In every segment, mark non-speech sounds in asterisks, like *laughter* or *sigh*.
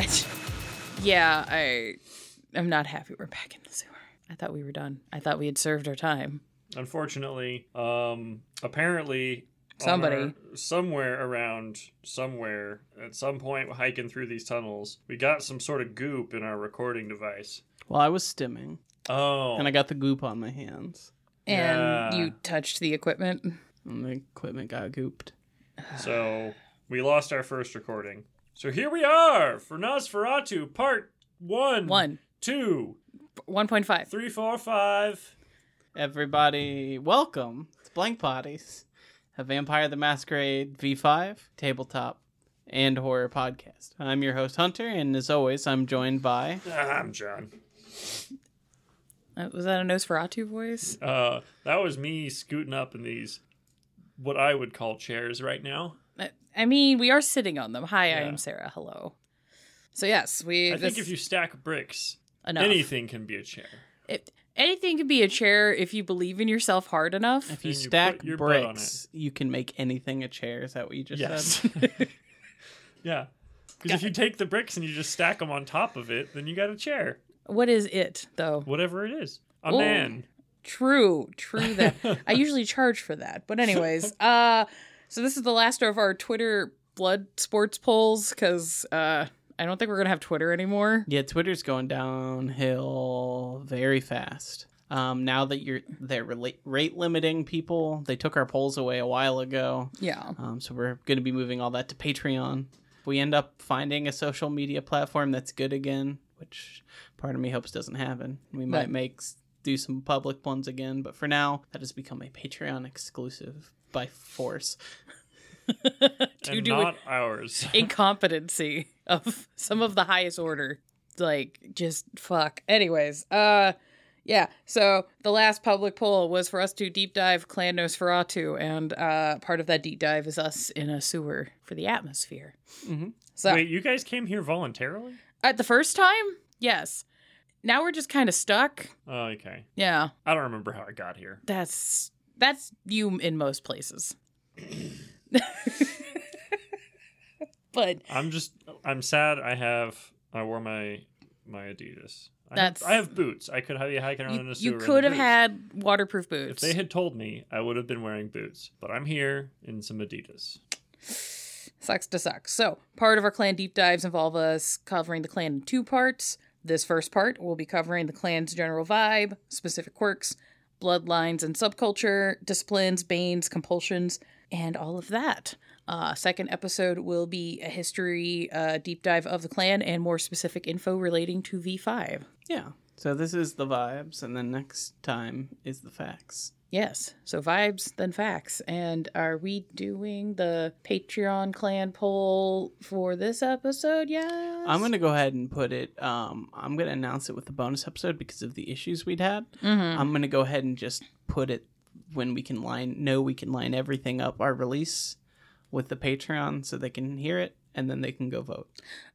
*laughs* yeah, I am not happy we're back in the sewer. I thought we were done. I thought we had served our time. Unfortunately, um, apparently Somebody. our- somewhere around somewhere at some point hiking through these tunnels, we got some sort of goop in our recording device. Well, I was stimming, Oh, and I got the goop on my hands, And Yeah. you touched the equipment. and the equipment got gooped. so we lost our first recording. So here we are for Nosferatu Part One, One. two, 1.5. three, four, five. Everybody, welcome to Blank Bodies, a Vampire the Masquerade V5 tabletop and horror podcast. I'm your host Hunter, and as always, I'm joined by. Ah, I'm John. Uh, was that a Nosferatu voice? Uh, that was me scooting up in these, what I would call chairs right now. I- I mean, we are sitting on them. Hi, I am Sarah. Hello. So yes, we. I think if you stack bricks, enough. anything can be a chair. It- anything can be a chair if you believe in yourself hard enough. If you And you stack put your bricks, you can make anything a chair. Is that what you just Yes. said? *laughs* yeah. Because if you take the bricks and you just stack them on top of it, then you got a chair. What is it though? Whatever it is. A Oh. man. True, true that. *laughs* I usually charge for that. But anyways, *laughs* uh so this is the last of our Twitter blood sports polls cuz uh I don't think we're going to have Twitter anymore. Yeah, Twitter's going downhill very fast. Um, now that you're they're rate limiting people, they took our polls away a while ago. Yeah. Um, so we're going to be moving all that to Patreon. If we end up finding a social media platform that's good again, which part of me hopes doesn't happen, we might Right. make do some public ones again. But for now, that has become a Patreon exclusive by force. *laughs* to and do not ours. *laughs* incompetency of some of the highest order. Like just fuck. Anyways, uh yeah, so the last public poll was for us to deep dive Clan Nosferatu, and uh, part of that deep dive is us in a sewer for the atmosphere. Mhm. So Wait, you guys came here voluntarily? at the first time, yes. Now we're just kind of stuck. Oh, okay. Yeah, I don't remember how I got here. that's that's you in most places. *laughs* but I'm just I'm sad I have I wore my my Adidas. I That's- have, I have boots. I could have you hiking around in you, a you sewer. in could have boots. had waterproof boots. If they had told me, I would have been wearing boots. But I'm here in some Adidas. Sucks to suck. So, part of our clan deep dives involve us covering the clan in two parts. This first part will be covering the clan's general vibe, specific quirks, bloodlines and subculture, disciplines, banes, compulsions, and all of that. Uh, second episode will be a history uh, deep dive of the clan and more specific info relating to V5. Yeah. So this is the vibes, and then next time is the facts. Yes, so vibes, then facts. And are we doing the Patreon clan poll for this episode? Yes. I'm gonna go ahead and put it. Um, I'm gonna announce it with the bonus episode because of the issues we'd had. Mhm. I'm gonna go ahead and just put it when we can line know we can line everything up our release with the Patreon so they can hear it and then they can go vote.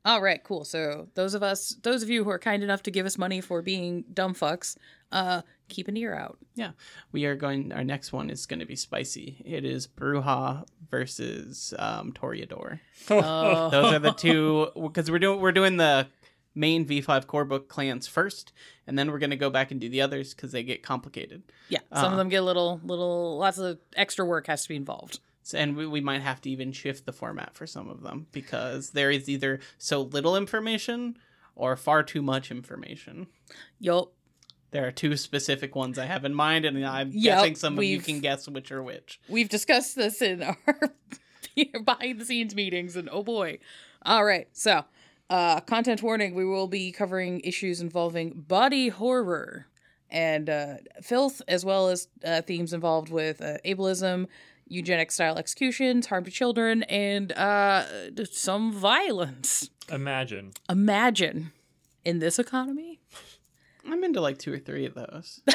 All right, cool. So those of us, those of you who are kind enough to give us money for being dumb fucks, uh, keep an ear out. Yeah, we are going. Our next one is going to be spicy. It is Brujah versus um, Toreador. Uh, Those are the two because we're doing we're doing the main V5 core book clans first, and then we're going to go back and do the others because they get complicated. yeah, some uh, of them get a little, little, lots of extra work has to be involved. So, and we, we might have to even shift the format for some of them because there is either so little information or far too much information. Yup. There are two specific ones I have in mind, and I'm Yep, guessing some of you can guess which are which. We've discussed this in our *laughs* behind the scenes meetings, and oh boy. All right, so uh, content warning: we will be covering issues involving body horror and uh, filth, as well as uh, themes involved with uh, ableism, eugenic style executions, harm to children, and uh, some violence. Imagine. Imagine in this economy. I'm into like two or three of those. *laughs*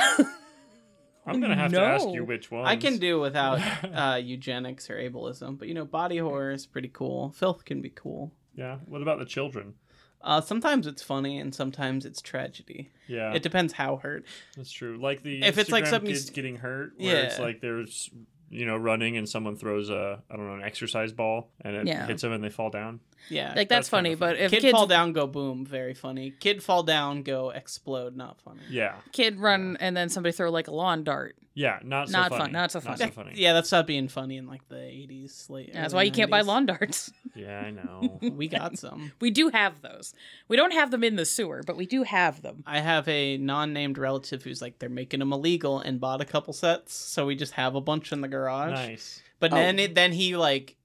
I'm gonna have to ask you which one. I can do without *laughs* uh, eugenics or ableism, but you know, body horror is pretty cool. Filth can be cool. Yeah. What about the children? Uh, sometimes it's funny and sometimes it's tragedy. Yeah, It depends how hurt. that's true. Like the If it's like Instagram something you kids getting hurt, where it's like there's you know, running and someone throws a I don't know an exercise ball and it Yeah. hits them and they fall down. Yeah. Like That's that's, kinda funny, funny. but if Kid kids fall down, go boom. Very funny. Kid fall down, go explode. Not funny. Yeah, kid run and then somebody throw like a lawn dart. yeah, not so Not funny. fun, not so Not funny. so funny. Yeah, that stopped being funny in like the 80s, late. That's why you can't buy lawn darts. *laughs* *laughs* Yeah, I know. We got some. *laughs* We do have those. We don't have them in the sewer, but we do have them. I have a non-named relative who's like they're making them illegal and bought a couple sets, so we just have a bunch in the garage. nice. But Oh. then it, then he like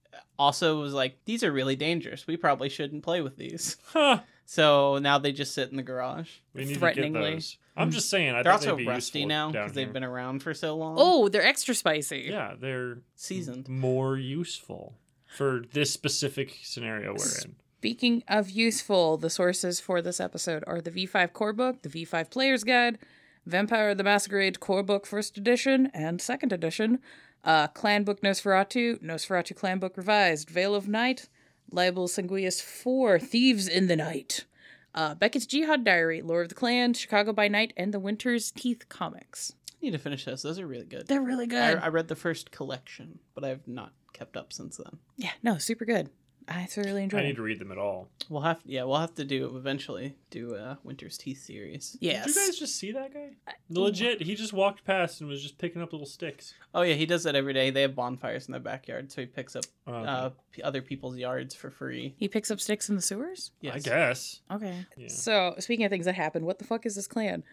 also was like these are really dangerous. We probably shouldn't play with these. Huh. So now they just sit in the garage. We need to get Threateningly. those. I'm just saying. I They're think also they'd be rusty useful now down because they've here. been around for so long. Oh, they're extra spicy. Yeah, they're seasoned. more useful for this specific scenario we're in. Speaking of useful, the sources for this episode are the V5 Core Book, the V5 Player's Guide, Vampire the Masquerade Core Book First Edition and Second Edition, uh, Clan Book Nosferatu, Nosferatu Clan Book Revised, Veil of Night, Libellus Sanguinis 4, Thieves in the Night, uh, Beckett's Jihad Diary, Lore of the Clan, Chicago by Night, and the Winter's Teeth comics. I need to finish those. Those are really good. They're really I, good. I read the first collection, but I've not kept up since then. yeah, no, super good. I thoroughly enjoyed I need to read them at all. We'll have yeah, we'll have to do eventually do a Winter's Teeth series. Yes. Did you guys just see that guy? Legit, he just walked past and was just picking up little sticks. Oh yeah, he does that every day. They have bonfires in their backyard, so he picks up Oh, okay. uh, p- other people's yards for free. he picks up sticks in the sewers? Yes. I guess. Okay. Yeah. So, speaking of things that happen, what the fuck is this clan?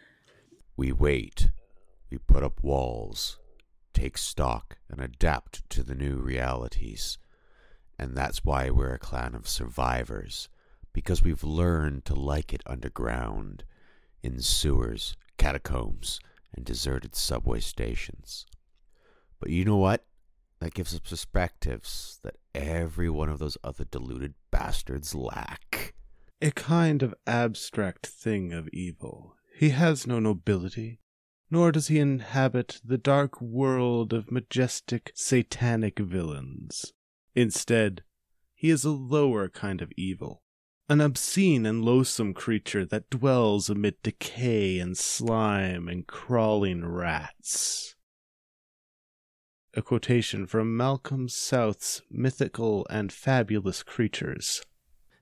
We wait. We put up walls, take stock, and adapt to the new realities. And that's why we're a clan of survivors, because we've learned to like it underground, in sewers, catacombs, and deserted subway stations. But you know what? That gives us perspectives that every one of those other deluded bastards lack. a kind of abstract thing of evil. He has no nobility, nor does he inhabit the dark world of majestic satanic villains. Instead, he is a lower kind of evil, an obscene and loathsome creature that dwells amid decay and slime and crawling rats. A quotation from Malcolm South's Mythical and Fabulous Creatures.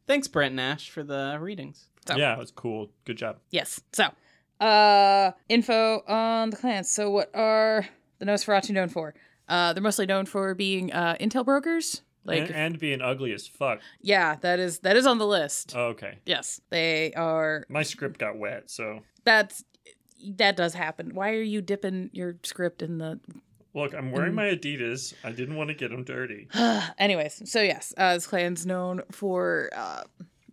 Thanks, Brent Nash, for the readings. So- Yeah, it was cool. Good job. Yes. So, uh, info on the clans. So, what are the Nosferatu known for? Uh, they're mostly known for being uh, intel brokers. Like, and, and being ugly as fuck. yeah, that is that is on the list. Oh, okay. yes, they are. My script got wet, so That's that does happen. Why are you dipping your script in the look, I'm Mm. wearing my Adidas. I didn't want to get them dirty. *sighs* Anyways, so yes, uh, this clan's known for uh,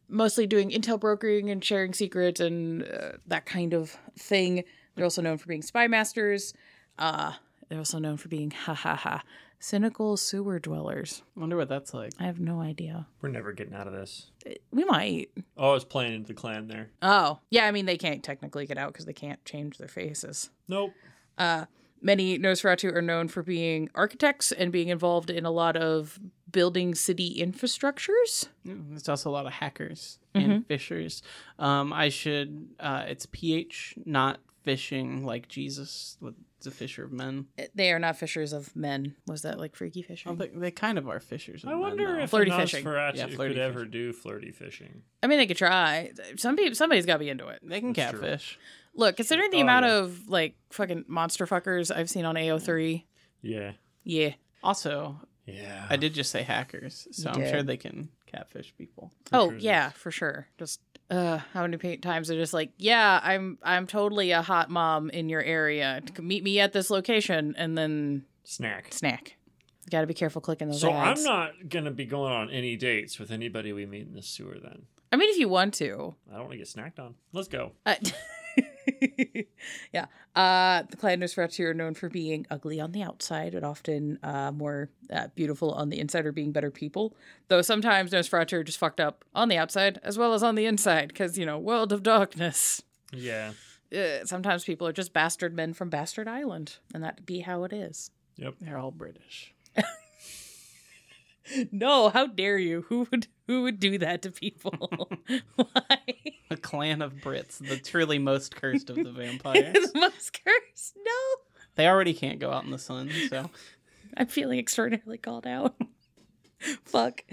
mostly doing intel brokering and sharing secrets and uh, that kind of thing. They're also known for being spy masters. Uh, they're also known for being ha ha ha cynical sewer dwellers. I wonder what that's like. I have no idea. We're never getting out of this. We might. Oh, I was playing into the clan there. Oh, yeah. I mean, they can't technically get out because they can't change their faces. Nope. Uh, many Nosferatu are known for being architects and being involved in a lot of building city infrastructures. Mm, There's also a lot of hackers Mm-hmm. and fishers. Um, I should. Uh, it's PH, not fishing like Jesus, with the fisher of men. Eh, they are not fishers of men. Was that like freaky I fishing? don't think they kind of are fishers. Of I wonder though. if Flirty a fishing. Nosferatu Yeah, flirty could ever fishing. do flirty fishing. I mean, they could try. Some people, somebody's got to be into it. they can That's true. catfish. Look, considering the Oh, amount yeah. of like fucking monster fuckers I've seen on AO3, Yeah. yeah, Also, Yeah. I did just say hackers, so You I'm sure they can catfish people. oh sure yeah, for sure. Just uh, how many times they're just like, yeah, I'm I'm totally a hot mom in your area. Meet me at this location, and then Snack. snack. Got to be careful clicking those So ads. I'm not gonna be going on any dates with anybody we meet in the sewer. Then I mean, if you want to. I don't want to get snacked on. Let's go. Uh, *laughs* *laughs* yeah. Uh, the clan Nosferatu are known for being ugly on the outside and often uh, more uh, beautiful on the inside or being better people. Though sometimes Nosferatu are just fucked up on the outside as well as on the inside because, you know, world of darkness. Yeah. Uh, sometimes people are just bastard men from Bastard Island, and that be how it is. Yep. They're all British. *laughs* No, how dare you? Who would who would do that to people? *laughs* *laughs* Why? A clan of Brits, the truly most cursed of the *laughs* vampires. the most cursed? No. they already can't go out in the sun, so I'm feeling extraordinarily called out. Fuck.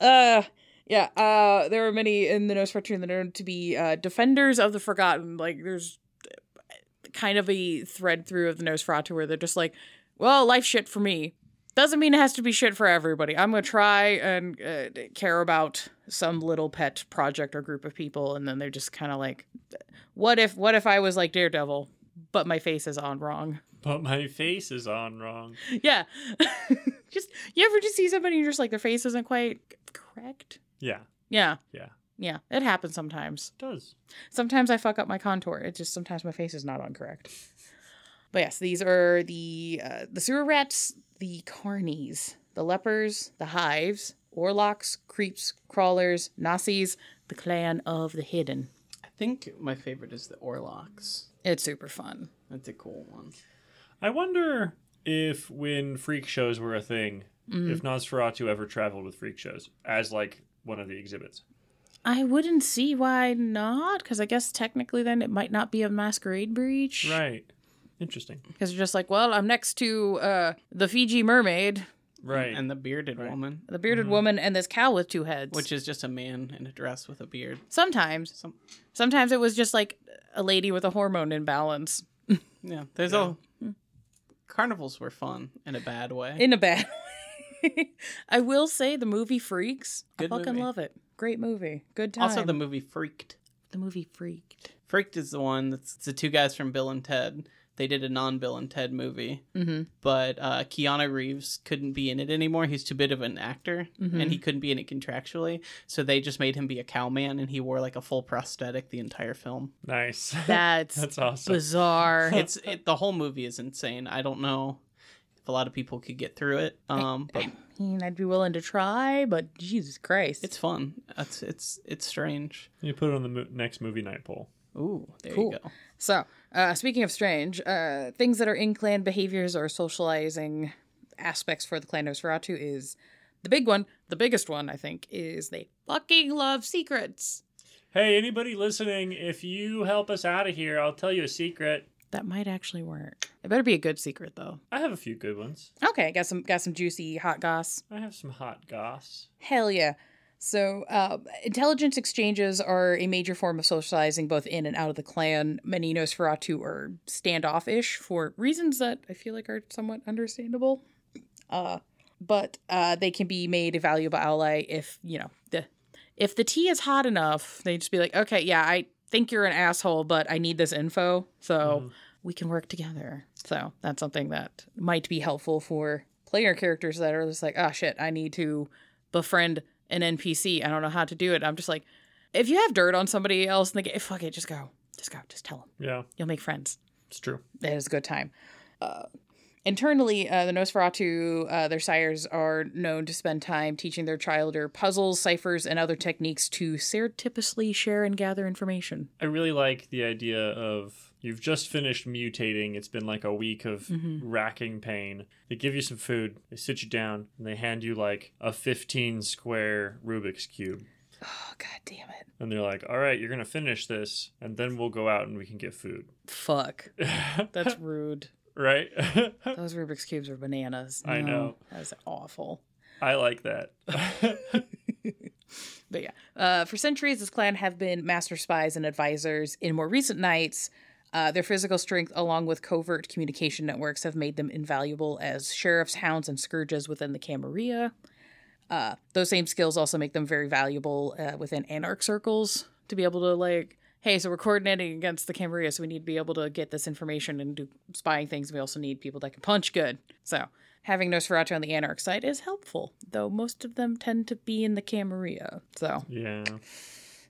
Uh yeah, uh there are many in the Nosferatu that are known to be uh defenders of the forgotten. Like there's kind of a thread through of the Nosferatu where they're just like, well, life shit for me. Doesn't mean it has to be shit for everybody. I'm gonna try and uh, care about some little pet project or group of people, and then they're just kind of like, what if what if I was like Daredevil, but my face is on wrong? But my face is on wrong. Yeah. *laughs* just you ever just see somebody and you're just like their face isn't quite correct? Yeah, Yeah. Yeah. Yeah. It happens sometimes. it does. Sometimes I fuck up my contour. It's just sometimes my face is not on correct. But yes, these are the uh, the sewer rats, the carnies, the lepers, the hives, orlocks, creeps, crawlers, Nazis, the clan of the hidden. I think my favorite is the Orlocks. It's super fun. That's a cool one. I wonder if when freak shows were a thing, Mm. if Nosferatu ever traveled with freak shows as like one of the exhibits. I wouldn't see why not, because I guess technically then it might not be a masquerade breach. Right. Interesting. Because you're just like, well, I'm next to uh, the Fiji mermaid, Right. And the bearded Right. woman, the bearded Mhm. woman, and this cow with two heads. which is just a man in a dress with a beard. sometimes, Some, sometimes it was just like a lady with a hormone imbalance *laughs* yeah, there's Yeah. a carnivals were fun in a bad way. in a bad way. *laughs* I will say the movie Freaks. Good I fucking movie. love it. Great movie. Good time. also, the movie Freaked. the movie Freaked. Freaked is the one that's the two guys from Bill and Ted. They did a non-Bill and Ted movie, Mm-hmm. but uh, Keanu Reeves couldn't be in it anymore. He's too big of an actor, Mhm. and he couldn't be in it contractually. So they just made him be a cowman, and he wore like a full prosthetic the entire film. nice. *laughs* That's, That's awesome. bizarre. *laughs* It's it, the whole movie is insane. I don't know if a lot of people could get through it, um, *laughs* but I mean, I'd be willing to try, but Jesus Christ. it's fun. It's it's it's strange. You put it on the mo- next movie night poll. Ooh, there Cool. you go. So, uh, speaking of strange, uh, things that are in clan behaviors or socializing aspects for the clan Nosferatu is the big one, the biggest one, I think, is they fucking love secrets. Hey, anybody listening, if you help us out of here, I'll tell you a secret. That might actually work. It better be a good secret, though. I have a few good ones. Okay, got some got some juicy hot goss. I have some hot goss. Hell yeah. So, uh, intelligence exchanges are a major form of socializing both in and out of the clan. Many Nosferatu are standoffish for reasons that I feel like are somewhat understandable. Uh, but uh, they can be made a valuable ally if, you know, the if the tea is hot enough, they just be like, okay, yeah, I think you're an asshole, but I need this info, so Mhm. we can work together. So that's something that might be helpful for player characters that are just like, oh shit, I need to befriend an NPC. I don't know how to do it. I'm just like, if you have dirt on somebody else in the game, fuck it, just go, just go, just tell them. Yeah, You'll make friends. it's true. It is a good time. Uh, internally, uh, the Nosferatu, uh, their sires are known to spend time teaching their childer puzzles, ciphers, and other techniques to surreptitiously share and gather information. I really like the idea of you've just finished mutating. It's been like a week of Mhm. racking pain. They give you some food, they sit you down, and they hand you like a 15 square Rubik's Cube. Oh, god damn it. And they're like, all right, you're going to finish this, and then we'll go out and we can get food. Fuck. *laughs* That's rude. right? *laughs* Those Rubik's Cubes are bananas. I No, know. That's awful. I like that. *laughs* But yeah, uh, for centuries, this clan have been master spies and advisors. In more recent nights, uh, their physical strength, along with covert communication networks, have made them invaluable as sheriffs, hounds, and scourges within the Camarilla. Uh, those same skills also make them very valuable uh, within anarch circles to be able to like, hey, so we're coordinating against the Camarilla, so we need to be able to get this information and do spying things. We also need people that can punch good. So having Nosferatu on the anarch side is helpful, though most of them tend to be in the Camarilla. So yeah.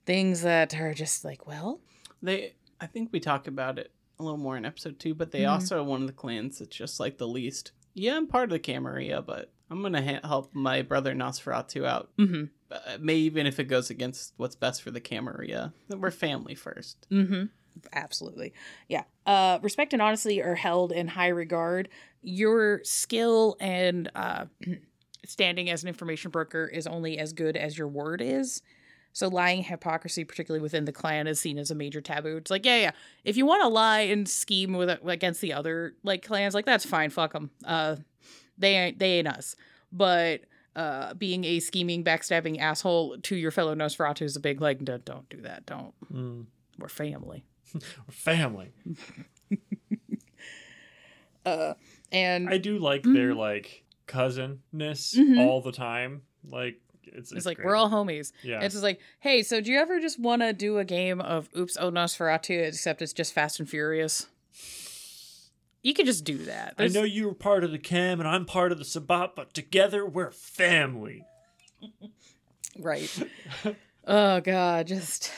things that are just like, well, They, I think we talk about it a little more in episode two, but they Mhm. also are one of the clans that's just like the least. Yeah, I'm part of the Camarilla, but I'm gonna ha- help my brother Nosferatu out. mm-hmm, Uh, may even if it goes against what's best for the Camarilla. We're family first. mm-hmm, absolutely, yeah. Uh, respect and honesty are held in high regard. Your skill and uh, *clears throat* standing as an information broker is only as good as your word is. So lying hypocrisy, particularly within the clan, is seen as a major taboo. It's like, yeah, yeah. If you want to lie and scheme with against the other like clans, like that's fine. Fuck them. Uh, they ain't they ain't us. But uh, being a scheming, backstabbing asshole to your fellow Nosferatu is a big like. "Don't- Don't do that. Don't. Mm. We're family. *laughs* We're family. *laughs* Uh, and I do like their like cousinness Mhm. all the time. Like it's, it's like great. we're all homies. yeah. It's just like, hey, so do you ever just want to do a game of Oops, Oh Nosferatu, except it's just Fast and Furious? You could just do that. I know you were part of the cam and I'm part of the Sabbat, but together we're family. Right. *laughs* oh god, just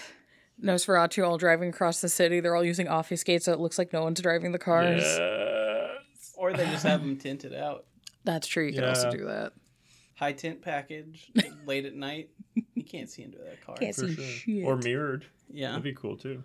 Nosferatu all driving across the city. They're all using obfuscate, so it looks like no one's driving the cars. Yes. Or they just have them tinted out. That's true. You could also do that. High tint package, *laughs* late at night. You can't see into that car. Can't see sure. shit. Or mirrored. Yeah. That'd be cool too.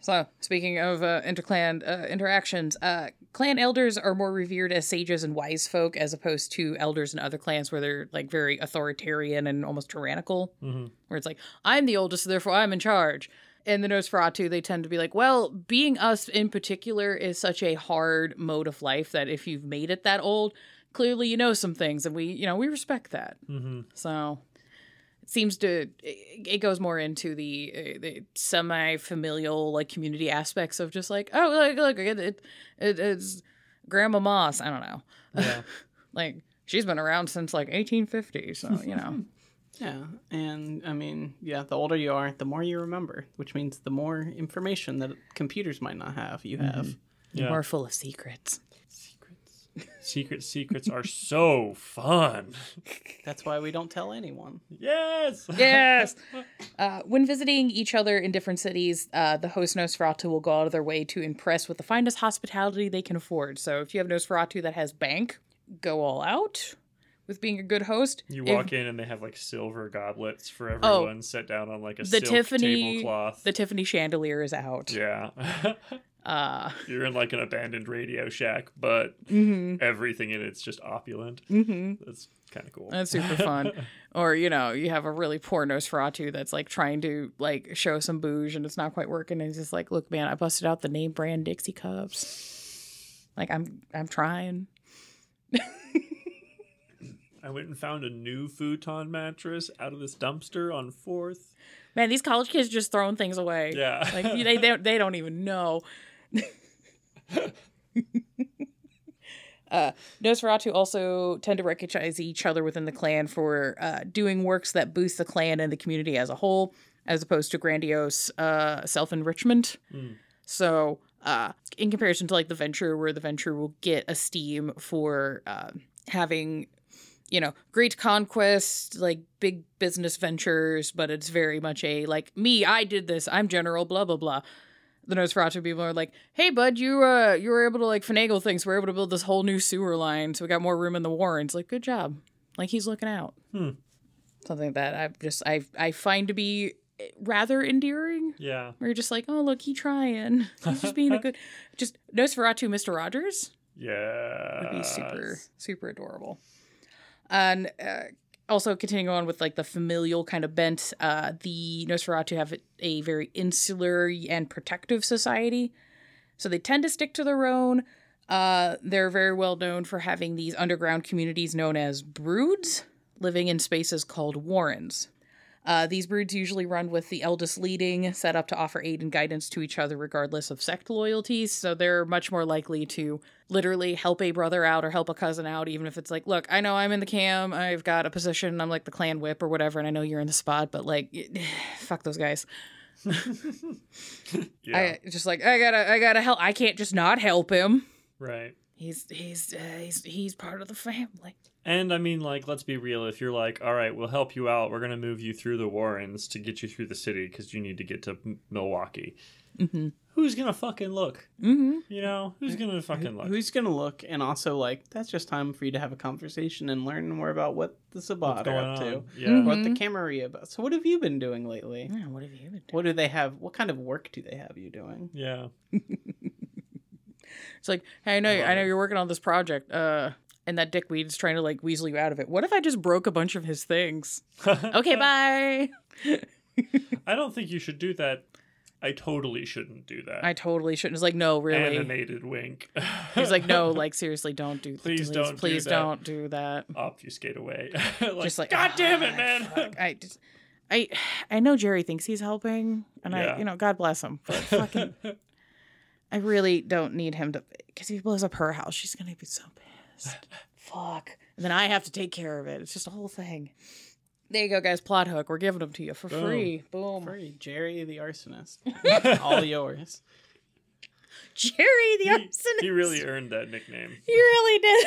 So, speaking of uh, interclan uh, interactions, uh, clan elders are more revered as sages and wise folk as opposed to elders in other clans where they're like very authoritarian and almost tyrannical. hmm Where it's like, I'm the oldest, so therefore I'm in charge. And the Nosferatu, they tend to be like, well, being us in particular is such a hard mode of life that if you've made it that old, clearly you know some things, and we, you know, we respect that. hmm So it seems to it, it goes more into the, uh, the semi-familial like community aspects of just like oh look look it, it, it it's Grandma Moss. I don't know, Yeah. *laughs* like she's been around since like 1850. So you know, *laughs* Yeah, and I mean, yeah, the older you are, the more you remember, which means the more information that computers might not have, you have. Yeah. more full of secrets. Secrets. Secret secrets are so fun. *laughs* That's why we don't tell anyone. Yes. Yes. *laughs* Uh, when visiting each other in different cities, uh, the host Nosferatu will go out of their way to impress with the finest hospitality they can afford. So if you have Nosferatu that has bank, go all out with being a good host. You If- walk in and they have like silver goblets for everyone set down on like a the silk Tiffany tablecloth. the Tiffany chandelier is out. yeah. *laughs* Uh, You're in like an abandoned radio shack, but hmm everything in it's just opulent. hmm That's kind of cool. That's super fun. *laughs* or you know, you have a really poor Nosferatu that's like trying to like show some bouge and it's not quite working. And he's just like, "Look, man, I busted out the name brand Dixie cups. Like I'm, I'm trying." *laughs* I went and found a new futon mattress out of this dumpster on Fourth. Man, these college kids just throwing things away. Yeah. Like *laughs* they they don't, they don't even know. *laughs* uh, Nosferatu also tend to recognize each other within the clan for uh, doing works that boost the clan and the community as a whole, as opposed to grandiose uh, self enrichment. Mm. So, uh, in comparison to like the Ventrue, where the Ventrue will get esteem for uh, having you know, great conquest, like big business ventures, but it's very much a like me, I did this, I'm general, blah blah blah. The Nosferatu people are like, hey bud, you uh you were able to like finagle things, we're able to build this whole new sewer line, so we got more room in the Warrens. Like, good job. Like he's looking out. Hmm. Something that I just I I find to be rather endearing. Yeah. Where you're just like, oh look, he trying. *laughs* He's just being a good just Nosferatu Mr. Rogers Yeah. would be super super adorable and uh, also continuing on with like the familial kind of bent uh the nosferatu have a very insular and protective society. So they tend to stick to their own. Uh they're very well known for having these underground communities known as broods living in spaces called warrens uh, these broods usually run with the eldest leading, set up to offer aid and guidance to each other regardless of sect loyalties. So they're much more likely to literally help a brother out or help a cousin out, even if it's like, look, I know I'm in the cam, I've got a position, I'm like the clan whip or whatever, and I know you're in the spot, but like, *sighs* fuck those guys. *laughs* Yeah. I just like I gotta, I gotta help. I can't just not help him. right. He's he's uh, he's he's part of the family. And I mean, like, let's be real. If you're like, all right, we'll help you out. We're gonna move you through the Warrens to get you through the city because you need to get to M- Milwaukee. Mm-hmm. Who's gonna fucking look? Mm-hmm. You know, who's gonna fucking look? Who's gonna look? And also, like, that's just time for you to have a conversation and learn more about what the Sabbat What's are going up to, on? Yeah. Mhm. what the Camarilla about. So, what have you been doing lately? Yeah, what have you been doing? What do they have? What kind of work do they have you doing? Yeah. *laughs* It's like, hey, I know, I I know it. you're working on this project, uh, and that dickweed's trying to like weasel you out of it. What if I just broke a bunch of his things? *laughs* Okay, bye. I don't think you should do that I totally shouldn't do that. I totally shouldn't. It's like, no, really. Animated wink. *laughs* He's like, no, like seriously, don't do. Please don't do Please that." don't do that. obfuscate away. *laughs* like, Just like, God damn it, "Ah, man. fuck." I just, I, I know Jerry thinks he's helping, and I, you know, God bless him, but fucking, I really don't need him to, because if he blows up her house, she's gonna be so pissed. Fuck. And then I have to take care of it. It's just a whole thing. There you go, guys. Plot hook. We're giving them to you for Boom. free. Boom. Free Jerry the arsonist. *laughs* All yours. Jerry the he, arsonist. he really earned that nickname. He really did.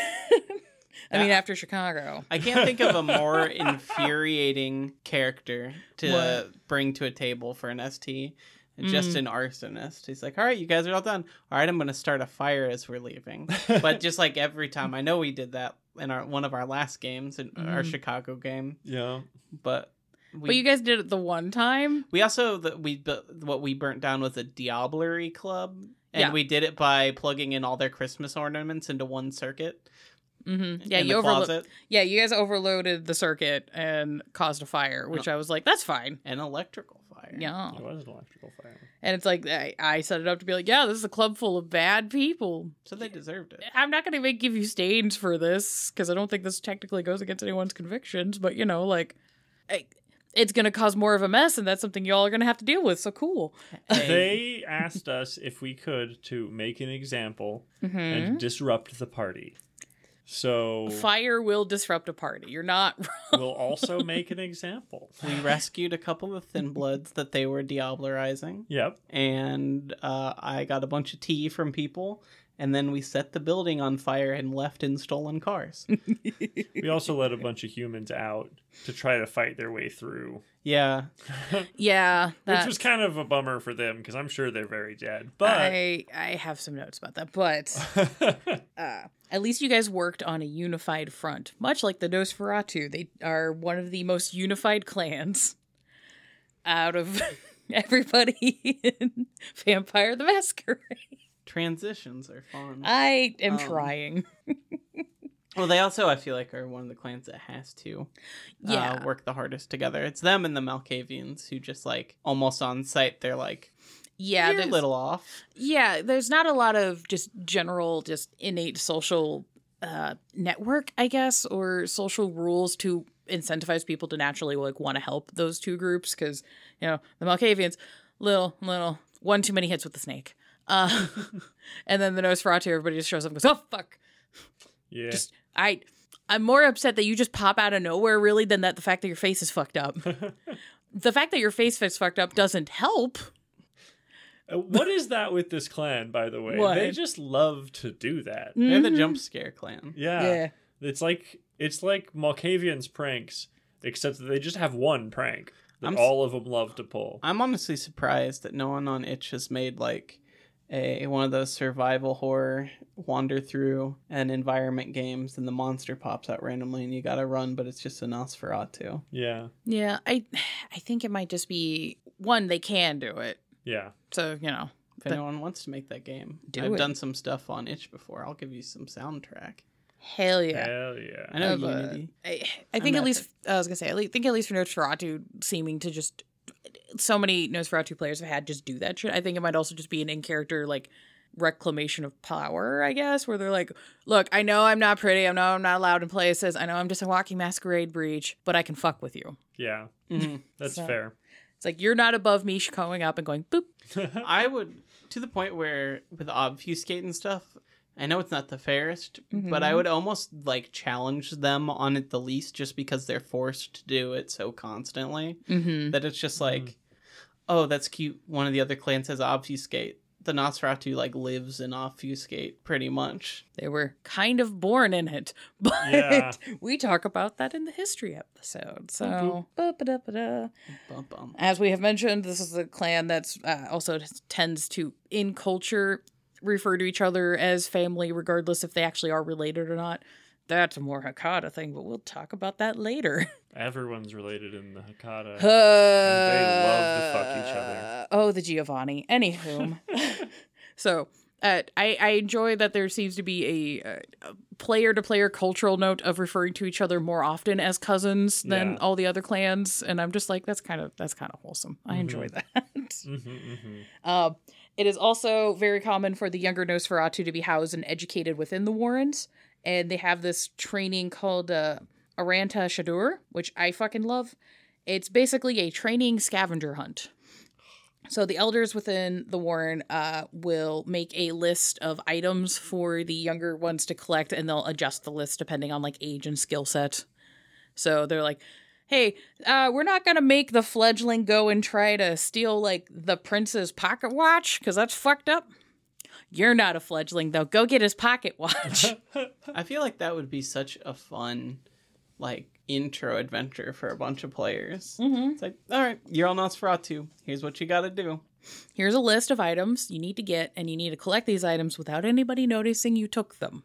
I mean, after Chicago. I can't think of a more infuriating character to What? bring to a table for an ST. Just an arsonist. He's like, all right, you guys are all done. All right, I'm going to start a fire as we're leaving. *laughs* but just like every time, I know we did that in our one of our last games, in our Mhm. Chicago game. Yeah. But we, but you guys did it the one time. we also the, we bu- what we burnt down was a Diablerie club, and Yeah. we did it by plugging in all their Christmas ornaments into one circuit. Mm-hmm. Yeah, you the overlo- closet, Yeah, you guys overloaded the circuit and caused a fire, which I was like, that's fine. an electrical fire. Yeah. It was an electrical fire. And it's like, I, I set it up to be like, yeah, this is a club full of bad people. so they deserved it. I'm not going to make give you stains for this because I don't think this technically goes against anyone's convictions, but you know, like, I, it's going to cause more of a mess, and that's something y'all are going to have to deal with. So cool. They asked us if we could to make an example Mm-hmm. and disrupt the party. So Fire will disrupt a party. You're not *laughs* wrong. we'll also make an example. we rescued a couple of thin bloods that they were diablerizing, Yep. and uh, I got a bunch of tea from people, and then we set the building on fire and left in stolen cars. *laughs* We also let a bunch of humans out to try to fight their way through, yeah, *laughs* yeah. which was kind of a bummer for them because I'm sure they're very dead. But I, I have some notes about that, but. *laughs* uh, at least you guys worked on a unified front, much like the Nosferatu. They are one of the most unified clans out of everybody in Vampire the Masquerade. Transitions are fun. I am Um, trying. *laughs* Well, they also, I feel like, are one of the clans that has to Yeah. uh, work the hardest together. It's them and the Malkavians who just like almost on site. They're like, Yeah, you're a little off. yeah. There's not a lot of just general, just innate social uh, network, I guess, or social rules to incentivize people to naturally like want to help those two groups because you know the Malkavians, little little one too many hits with the snake, uh, *laughs* and then the Nosferatu, everybody just shows up and goes, oh fuck, yeah, just I. I'm more upset that you just pop out of nowhere, really, than that the fact that your face is fucked up. *laughs* the fact that your face is fucked up doesn't help. Uh, what is that with this clan? By the way, What? they just love to do that. They're the Mhm. jump scare clan. Yeah. Yeah. it's like it's like Malkavian's pranks, except that they just have one prank that I'm all of them love to pull. I'm honestly surprised that no one on itch has made like a one of those survival horror wander through an environment games and the monster pops out randomly and you gotta run, but it's just a Nosferatu. Yeah, Yeah, I I think it might just be one they can do it. yeah. So, you know. If But- anyone wants to make that game, Do I've it. done some stuff on itch before. I'll give you some soundtrack. Hell yeah. Hell yeah. I know Uh, Unity. I, I I'm think at at least I was gonna say I think at least for Nosferatu seeming to just so many Nosferatu players have had just do that shit. I think it might also just be an in character like reclamation of power, I guess, where they're like, look, I know I'm not pretty, I know I'm not allowed in places, I know I'm just a walking masquerade breach, but I can fuck with you. Yeah, Mhm. *laughs* that's So- fair. It's like you're not above me going up and going boop. *laughs* I would to the point where with obfuscate and stuff. I know it's not the fairest, but I Mhm. would almost like challenge them on it the least, just because they're forced to do it so constantly Mm-hmm. that it's just like, oh, that's cute. One of the other clans has obfuscate. The Nosferatu like lives in obfuscate pretty much. They were kind of born in it, *laughs* but Yeah. *laughs* we talk about that in the history episode. So, ba-ba-da-ba-da. Bum, bum. as we have mentioned, this is a clan that's uh, also tends to, in culture, refer to each other as family, regardless if they actually are related or not. That's a more Hecata thing, but we'll talk about that later. *laughs* Everyone's related in the Hecata. they love to fuck each other. Oh, the Giovanni. Anywho, *laughs* so uh, I, I enjoy that there seems to be a, player to player cultural note of referring to each other more often as cousins than Yeah. all the other clans, and I'm just like that's kind of that's kind of wholesome. I enjoy Mhm. *laughs* that. hmm hmm Uh, it is also very common for the younger Nosferatu to be housed and educated within the Warrens, and they have this training called uh, Aranta Shadur, which I fucking love. It's basically a training scavenger hunt. So the elders within the Warren uh, will make a list of items for the younger ones to collect, and they'll adjust the list depending on like age and skill set. So they're like, "Hey, uh, we're not gonna make the fledgling go and try to steal like the prince's pocket watch because that's fucked up." You're not a fledgling though. Go get his pocket watch. *laughs* *laughs* I feel like that would be such a fun, like, intro adventure for a bunch of players. mm-hmm. It's like, all right, you're on Nosferatu. Here's what you got to do. Here's a list of items you need to get, and you need to collect these items without anybody noticing you took them.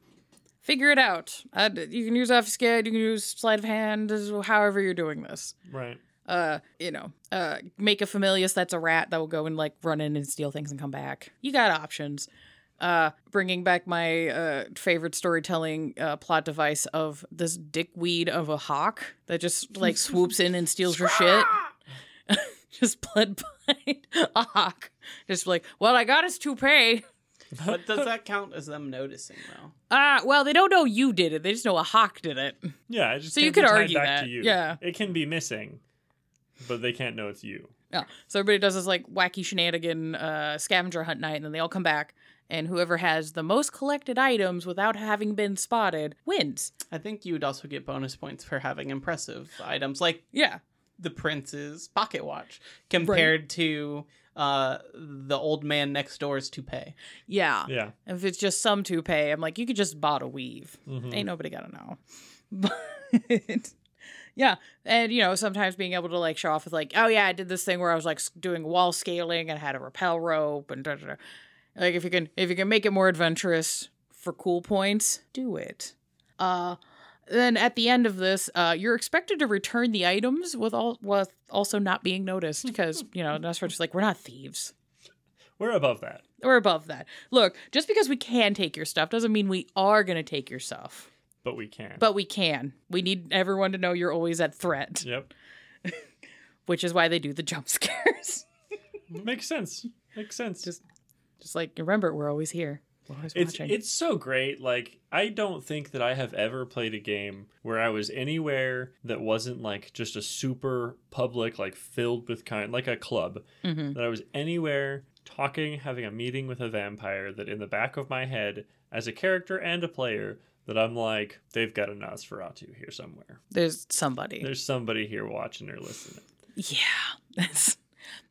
Figure it out. Uh, you can use obfuscate, you can use sleight of hand, however you're doing this. Right. Uh, you know, uh, make a famulus that's a rat that will go and like run in and steal things and come back. You got options. Uh, bringing back my uh favorite storytelling uh plot device of this dickweed of a hawk that just like swoops in and steals your shit. *laughs* just bled *laughs* behind a hawk. Just like, well, I got his toupee. But does that count as them noticing, though? Ah, *laughs* well, they don't know you did it. They just know a hawk did it. Yeah. It just So you could argue back that, To you. yeah. It can be missing, but they can't know it's you. Yeah. So everybody does this like wacky shenanigan uh, scavenger hunt night, and then they all come back, and whoever has the most collected items without having been spotted wins. I think you would also get bonus points for having impressive items, like Yeah. the prince's pocket watch, compared to uh, the old man next door's toupee. Yeah. Yeah. If it's just some toupee, I'm like, you could just bottle weave. Mhm. Ain't nobody gotta know. *laughs* But yeah, and you know, sometimes being able to like show off with like, oh yeah, I did this thing where I was like doing wall scaling and had a rappel rope and da, da, da. like if you can if you can make it more adventurous for cool points, do it. Uh then at the end of this, uh, you're expected to return the items with all with also not being noticed because you know Nosferatu's like we're not thieves. We're above that. We're above that. Look, just because we can take your stuff doesn't mean we are going to take your stuff. But we can. But we can. We need everyone to know you're always at threat, Yep. *laughs* which is why they do the jump *laughs* scares. Makes sense. Makes sense. Just- Just like remember, we're always here. It's watching. it's so great. Like I don't think that I have ever played a game where I was anywhere that wasn't like just a super public, like filled with kind, like a club. Mhm. That I was anywhere talking, having a meeting with a vampire. That in the back of my head, as a character and a player, that I'm like, they've got a Nosferatu here somewhere. There's somebody. There's somebody here watching or listening. Yeah, *laughs* that's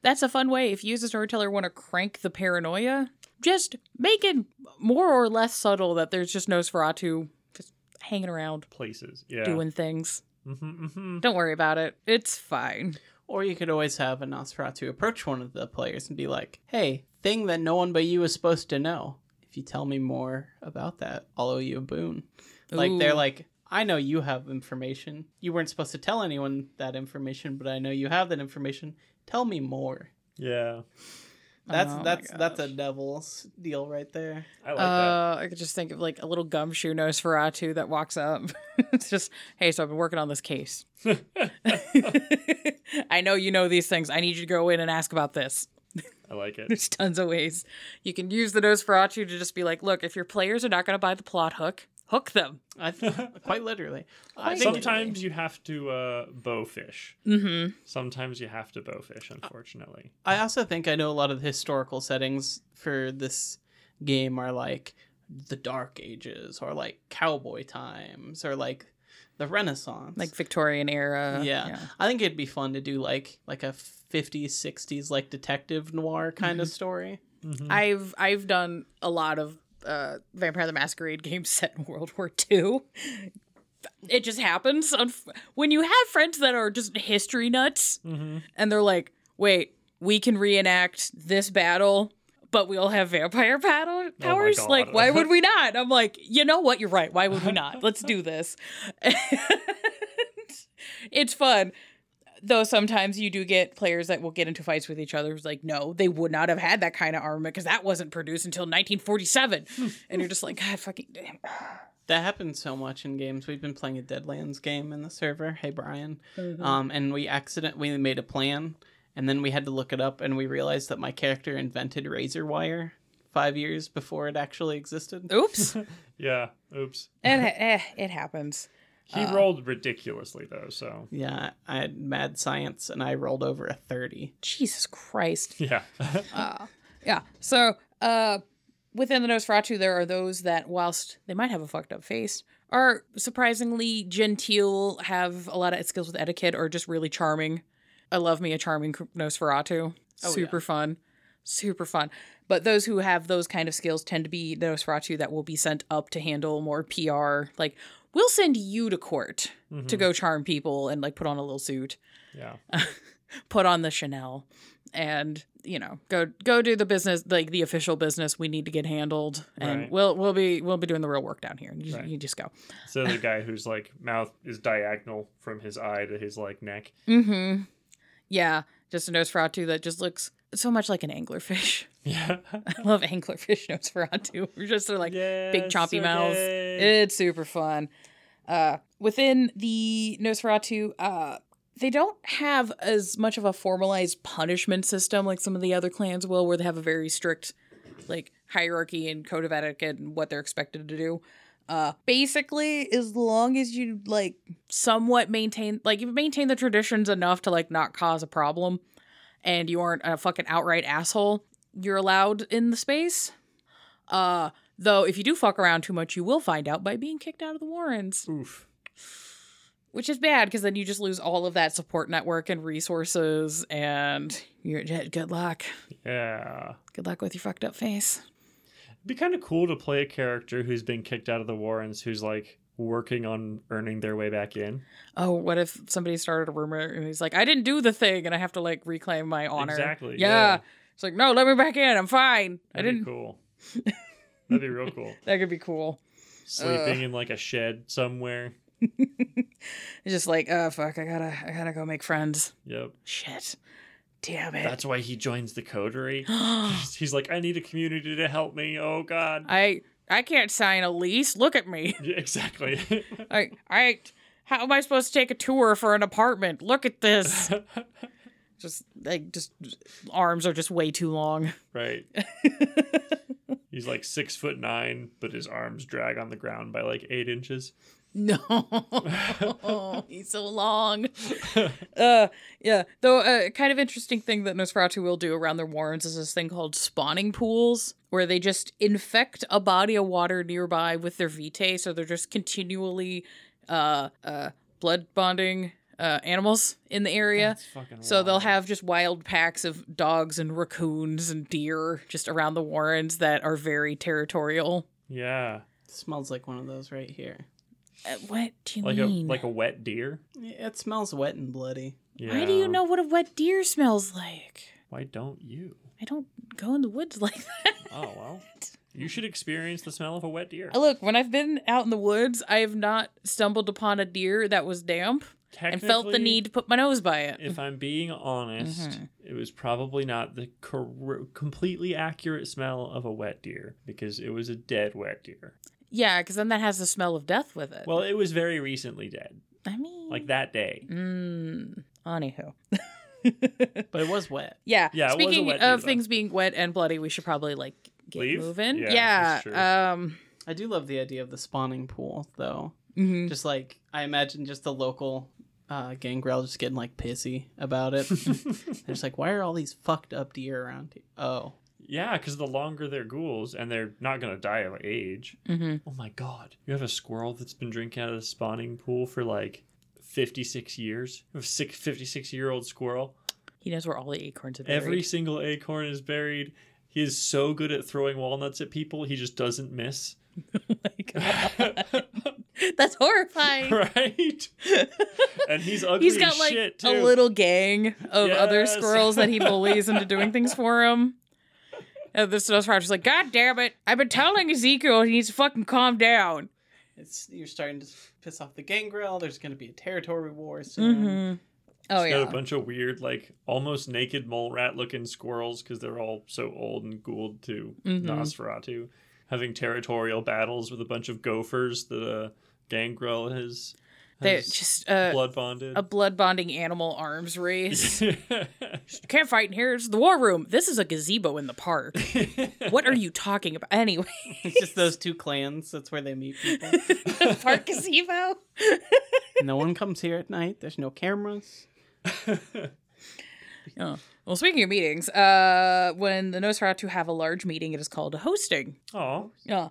that's a fun way. If you as a storyteller want to crank the paranoia, just make it more or less subtle that there's just Nosferatu just hanging around Places, yeah. doing things. hmm hmm Don't worry about it. It's fine. Or you could always have a Nosferatu approach one of the players and be like, hey, thing that no one but you is supposed to know. If you tell me more about that, I'll owe you a boon. Like, they're like, I know you have information. You weren't supposed to tell anyone that information, but I know you have that information. Tell me more. Yeah, That's Oh that's that's a devil's deal right there. I like that. Uh, I could just think of like a little gumshoe Nosferatu that walks up. *laughs* it's just, hey, so I've been working on this case. *laughs* *laughs* I know you know these things. I need you to go in and ask about this. I like it. There's tons of ways you can use the Nosferatu to just be like, look, if your players are not going to buy the plot hook, hook them. I th- *laughs* quite literally. I think Sometimes you have to uh, bow fish. Mm-hmm. Sometimes you have to bow fish, unfortunately. I also think I know a lot of the historical settings for this game are like the Dark Ages or like cowboy times or like the Renaissance. Like Victorian era. yeah. I think it'd be fun to do like like a 50s 60s like detective noir kind of story. Mhm. I've I've done a lot of uh, Vampire the Masquerade game *laughs* set in World War II. It just happens when you have friends that are just history nuts, Mhm. and they're like, "Wait, we can reenact this battle." But we all have vampire battle powers. God. like, why would we *laughs* not? I'm like, you know what? You're right. Why would we not? Let's do this. *laughs* it's fun though sometimes you do get players that will get into fights with each other who's like no they would not have had that kind of armament because that wasn't produced until 1947 and you're just like god fucking damn That happens so much in games. We've been playing a Deadlands game in the server. Hey Brian. Mm-hmm. Um and we accident we made a plan And then we had to look it up, and we realized that my character invented razor wire five years before it actually existed. Oops. *laughs* Yeah. Oops. and *laughs* eh, it happens. He Uh. rolled ridiculously though, so Yeah, I had mad science, and I rolled over a 30. Jesus Christ. *laughs* yeah. *laughs* Uh, yeah. So, uh, within the Nosferatu, there are those that, whilst they might have a fucked up face, are surprisingly genteel, have a lot of skills with etiquette, or just really charming. I love me a charming Nosferatu. Oh, Super yeah. fun. Super fun. But those who have those kind of skills tend to be the Nosferatu that will be sent up to handle more PR. Like, we'll send you to court to Mhm. go charm people and like put on a little suit Yeah. *laughs* put on the Chanel and you know go go do the business like the official business we need to get handled and Right. we'll we'll be we'll be doing the real work down here you, Right. you just go So the *laughs* guy whose like mouth is diagonal from his eye to his like neck. mm-hmm yeah just a nose Nosferatu that just looks so much like an anglerfish *laughs* Yeah. I love anglerfish Nosferatu *laughs* we're just of like yeah, big chompy mouths It's super fun. Uh, within the Nosferatu, uh, they don't have as much of a formalized punishment system like some of the other clans will, where they have a very strict like hierarchy and code of etiquette and what they're expected to do. Uh, basically, as long as you like somewhat maintain, like you maintain the traditions enough to like not cause a problem, and you aren't a fucking outright asshole, you're allowed in the space. Uh, though if you do fuck around too much, you will find out by being kicked out of the Warrens, Oof. which is bad because then you just lose all of that support network and resources, and you're good luck. Yeah. Good luck with your fucked up face. It'd be kind of cool to play a character who's been kicked out of the Warrens who's like working on earning their way back in. Oh, what if somebody started a rumor and he's like, I didn't do the thing, and I have to like reclaim my honor? Exactly, Yeah. yeah. It's like, no, let me back in. I'm fine. I That'd didn't. be cool. *laughs* That'd be real cool. That could be cool. Sleeping in like a shed somewhere. It's *laughs* just like, oh fuck, I gotta, I gotta go make friends. Yep. Shit. Damn it. That's why he joins the coterie. *gasps* He's like, I need a community to help me. Oh God. I I can't sign a lease. Look at me. *laughs* Yeah, exactly. *laughs* I I how am I supposed to take a tour for an apartment? Look at this. *laughs* just like just arms are just way too long. right. He's like six foot nine, but his arms drag on the ground by like eight inches. No, *laughs* he's so long. Uh, yeah. Though a kind of interesting thing that Nosferatu will do around their warrens is this thing called spawning pools, where they just infect a body of water nearby with their vitae, so they're just continually uh uh blood bonding uh animals in the area. That's fucking So they'll have just wild packs of dogs and raccoons and deer just around the warrens that are very territorial. Yeah. smells like one of those right here. Uh, what do you Like a mean? like a wet deer. It smells wet and bloody. Yeah. Why do you know what a wet deer smells like? Why don't you? I don't go in the woods *laughs* like that. Oh well. You should experience the smell of a wet deer. Look, when I've been out in the woods, I have not stumbled upon a deer that was damp and felt the need to put my nose by it. If I'm being honest, Mhm. it was probably not the cor- completely accurate smell of a wet deer because it was a dead wet deer. Yeah, because then that has the smell of death with it. Well, it was very recently dead, I mean, like that day. Mmm. Anywho. *laughs* But it was wet. Yeah. Yeah, it was a Speaking wet deer, of though. things being wet and bloody, we should probably like get Leave? moving. Yeah, Yeah. Um. I do love the idea of the spawning pool, though. mhm. Just like I imagine, just the local uh, gangrel just getting like pissy about it. *laughs* They're just like, why are all these fucked up deer around here? Oh, Yeah, because the longer they're ghouls, and they're not gonna die of age. Mhm. Oh my god, you have a squirrel that's been drinking out of the spawning pool for like 56 years. You have a six, 56 year old squirrel. He knows where all the acorns are Every single acorn is buried. He is so good at throwing walnuts at people, he just doesn't miss. *laughs* My *laughs* god, That's horrifying. right? *laughs* And he's ugly He's got like shit a little gang of other squirrels that he bullies into doing things for him. And this Nosferatu's like, God damn it! I've been telling Ezekiel he needs to fucking calm down. it's you're starting to piss off the gangrel. There's going to be a territory war soon. Mm-hmm. Oh He's yeah. got a bunch of weird, like almost naked mole rat looking squirrels because they're all so old and ghouled to Mhm. Nosferatu, having territorial battles with a bunch of gophers that uh, Gangrel has They're Has just uh, blood bonded. a blood bonding animal arms race. *laughs* you can't fight in here. It's the war room. This is a gazebo in the park. what are you talking about? Anyway, It's just those two clans. That's where they meet people. the park gazebo. no one comes here at night. There's no cameras. *laughs* Oh. Well, speaking of meetings, uh, when the Nosferatu have a large meeting, it is called a hosting. Oh, Yeah. Uh,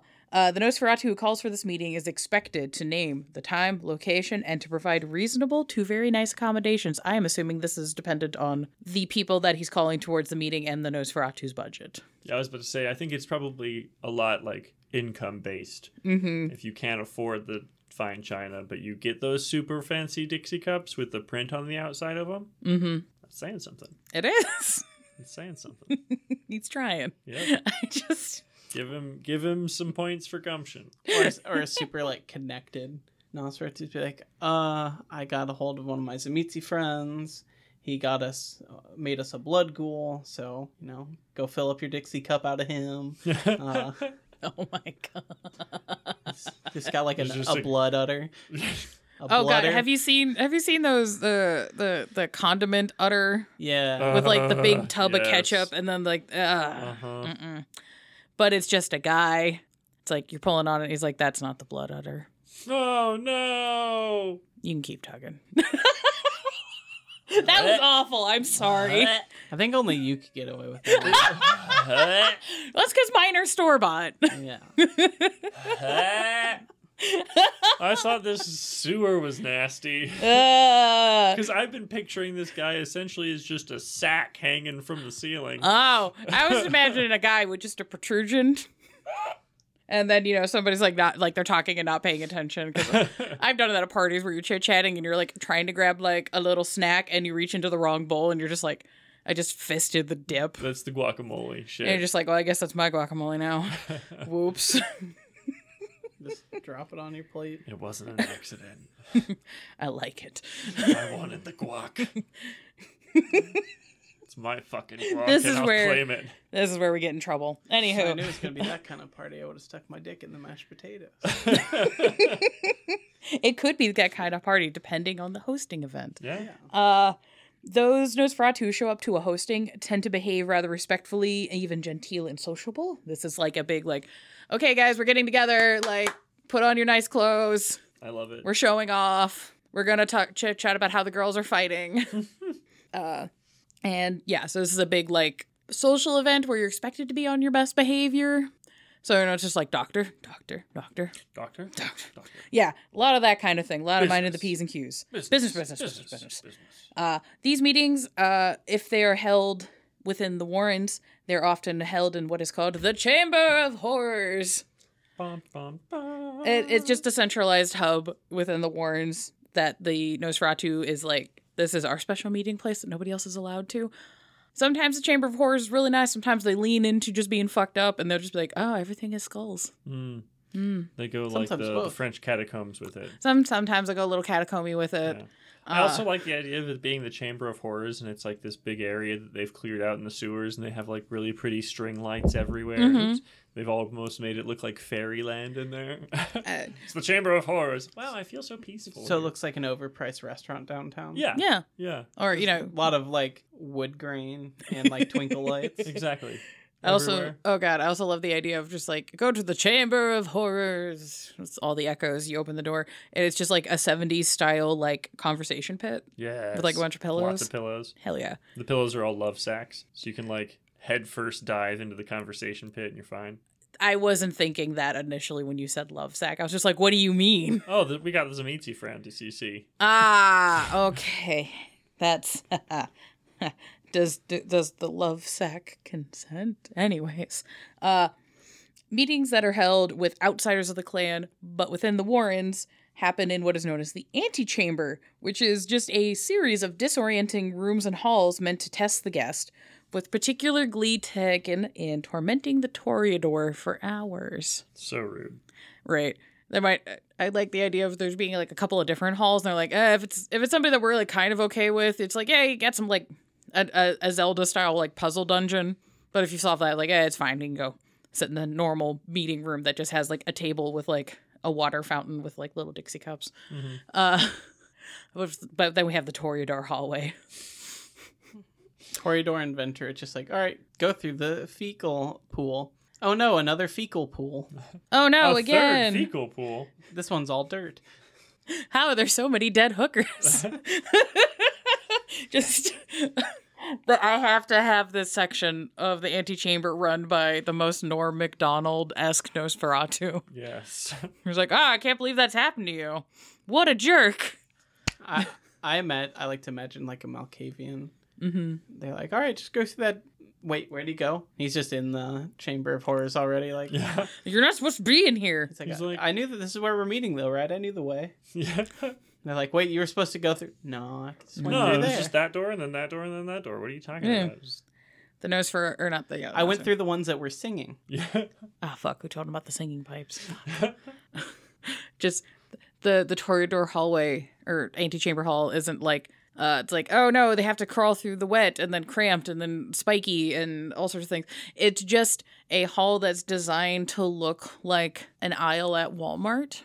the Nosferatu who calls for this meeting is expected to name the time, location, and to provide reasonable to very nice accommodations. I am assuming this is dependent on the people that he's calling towards the meeting and the Nosferatu's budget. yeah. I was about to say. I think it's probably a lot like income based. Mm-hmm. If you can't afford the fine china, but you get those super fancy Dixie cups with the print on the outside of them, Mm-hmm. that's saying something. It is. It's saying something. *laughs* he's trying. Yeah. *laughs* I just. Give him give him some points for gumption. Or, or a super like connected Nosferatu to be like, uh, I got a hold of one of my Tzimisce friends. He got us, uh, made us a blood ghoul. So you know, go fill up your Dixie cup out of him. *laughs* Uh, Oh my god. just got like an, just a like- blood udder. *laughs* A Oh god, blooder. have you seen have you seen those the the the condiment udder Yeah. with like the Uh, big tub of ketchup and then like uh, Uh-huh. But it's just a guy. It's like you're pulling on it. He's like, "That's not the blood udder. Oh no! You can keep tugging." *laughs* that was awful. I'm sorry. I think only you could get away with that. *laughs* That's because mine are store bought. yeah. *laughs* I thought this sewer was nasty. Uh, Because I've been picturing this guy essentially as just a sack hanging from the ceiling. oh, I was imagining a guy with just a protrusion. And then you know somebody's like not like they're talking and not paying attention because *laughs* I've done that at parties where you're chit chatting and you're like trying to grab like a little snack and you reach into the wrong bowl and you're just like I just fisted the dip That's the guacamole shit. and you're just like well I guess that's my guacamole now. *laughs* Whoops. *laughs* Just drop it on your plate. it wasn't an accident. *laughs* I like it. I wanted the guac. *laughs* it's my fucking guac, This and is I'll where- claim it. This is where we get in trouble. If I knew it was gonna be that kind of party. I would have stuck my dick in the mashed potatoes. *laughs* it could be that kind of party depending on the hosting event. yeah. Uh, those Nosferatu who show up to a hosting tend to behave rather respectfully, even genteel and sociable. This is like a big like, okay, guys, we're getting together. Like, put on your nice clothes. I love it. We're showing off. We're gonna talk chit chat about how the girls are fighting. *laughs* uh, and yeah, so this is a big like social event where you're expected to be on your best behavior. So you know, it's just like doctor, doctor, doctor, Doctor? doctor. Doctor. Yeah, a lot of that kind of thing. A lot of minding the p's and q's. Business. business, business, business. business. Uh, these meetings, uh, if they are held within the Warrens, they're often held in what is called the Chamber of Horrors. Bum, bum, bum. It, it's just a centralized hub within the Warrens that the Nosferatu is like, this is our special meeting place that nobody else is allowed to. Sometimes the Chamber of Horrors is really nice. Sometimes they lean into just being fucked up and they'll just be like, oh, everything is skulls. Mm. Mm. They go like the, the. French catacombs with it. Some Sometimes I go a little catacomby with it. Yeah. Uh, I also like the idea of it being the Chamber of Horrors, and it's like this big area that they've cleared out in the sewers, and they have like really pretty string lights everywhere. Mhm. They've almost made it look like fairyland in there. *laughs* Uh, it's the Chamber of Horrors. Wow, I feel so peaceful. so it here. looks like an overpriced restaurant downtown. yeah, yeah. yeah, Or, you know, A lot of like wood grain and like twinkle *laughs* lights. exactly. I also, oh god, I also love the idea of just like go to the Chamber of Horrors. It's all the echoes. You open the door, and it's just like a '70s style like conversation pit. yeah, With, like, a bunch of pillows? Lots of pillows. Hell yeah! The pillows are all love sacks, so you can like head first dive into the conversation pit, and you're fine. I wasn't thinking that initially when you said love sack. I was just like, what do you mean? Oh, we got the Tzimisce friend to CC. ah, okay, that's. *laughs* does does the love sack consent? Anyways, uh, meetings that are held with outsiders of the clan, but within the Warrens, happen in what is known as the antechamber, which is just a series of disorienting rooms and halls meant to test the guest, with particular glee taken in tormenting the Toreador for hours. So rude. Right. There might I like the idea of there's being like a couple of different halls, and they're like, eh, if it's if it's somebody that we're like kind of okay with, it's like, yeah, you get some like a, a, a Zelda style like puzzle dungeon. But if you solve that, like, eh, it's fine. You can go sit in the normal meeting room that just has like a table with like a water fountain with like little Dixie cups. Mhm. Uh, *laughs* but- but then we have the Toreador hallway. Toreador inventor. It's just like, all right, go through the fecal pool. Oh no, another fecal pool. *laughs* Oh no, a again! third fecal pool. This one's all dirt. How are there so many dead hookers? *laughs* Just that I have to have this section of the antechamber run by the most Norm Macdonald esque Nosferatu. Yes. *laughs* He's like, ah, I can't believe that's happened to you. What a jerk. I I met. I like to imagine like a Malkavian. Mm-hmm. They're like, all right, just go through that. Wait, where'd he go? He's just in the Chamber of Horrors already. Like, yeah. You're not supposed to be in here. It's like, He's I, like- I knew that this is where we're meeting, though, right? I knew the way. *laughs* Yeah. They're like, wait, you were supposed to go through. No, I can No, through it was there. just that door and then that door and then that door. What are you talking Yeah. about? Just- The nose for, or not the. Yeah, I went through the ones that were singing. yeah. *laughs* Ah, fuck. Who told him about the singing pipes? *laughs* *laughs* Just the the Toreador hallway or antechamber hall isn't like. Uh, it's like, oh no, they have to crawl through the wet and then cramped and then spiky and all sorts of things. It's just a hall that's designed to look like an aisle at Walmart.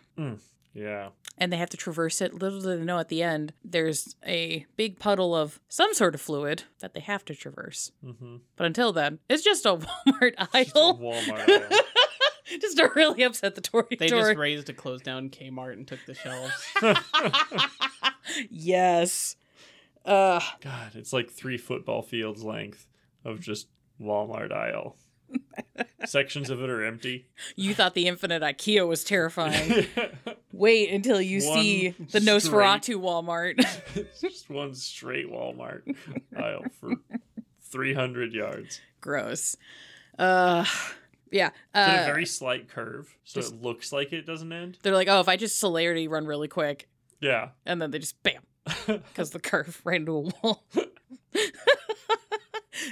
yeah. And they have to traverse it. Little do they know at the end, there's a big puddle of some sort of fluid that they have to traverse. Mm-hmm. But until then, it's just a *laughs* Walmart Just a aisle. Walmart aisle. *laughs* just to really upset the Tory They Tory. just raised a closed down Kmart and took the shelves. *laughs* yes. Uh, God, it's like three football fields length of just Walmart aisle. Sections of it are empty. you thought the infinite IKEA was terrifying. *laughs* Wait until you One see the Nosferatu Walmart. *laughs* just one straight Walmart aisle for 300 yards. Gross. Uh, yeah. It's a Uh, very slight curve, so just- it looks like it doesn't end. they're like, oh, if I just celerity run really quick, Yeah. and then they just bam, *laughs* because the curve ran into a wall.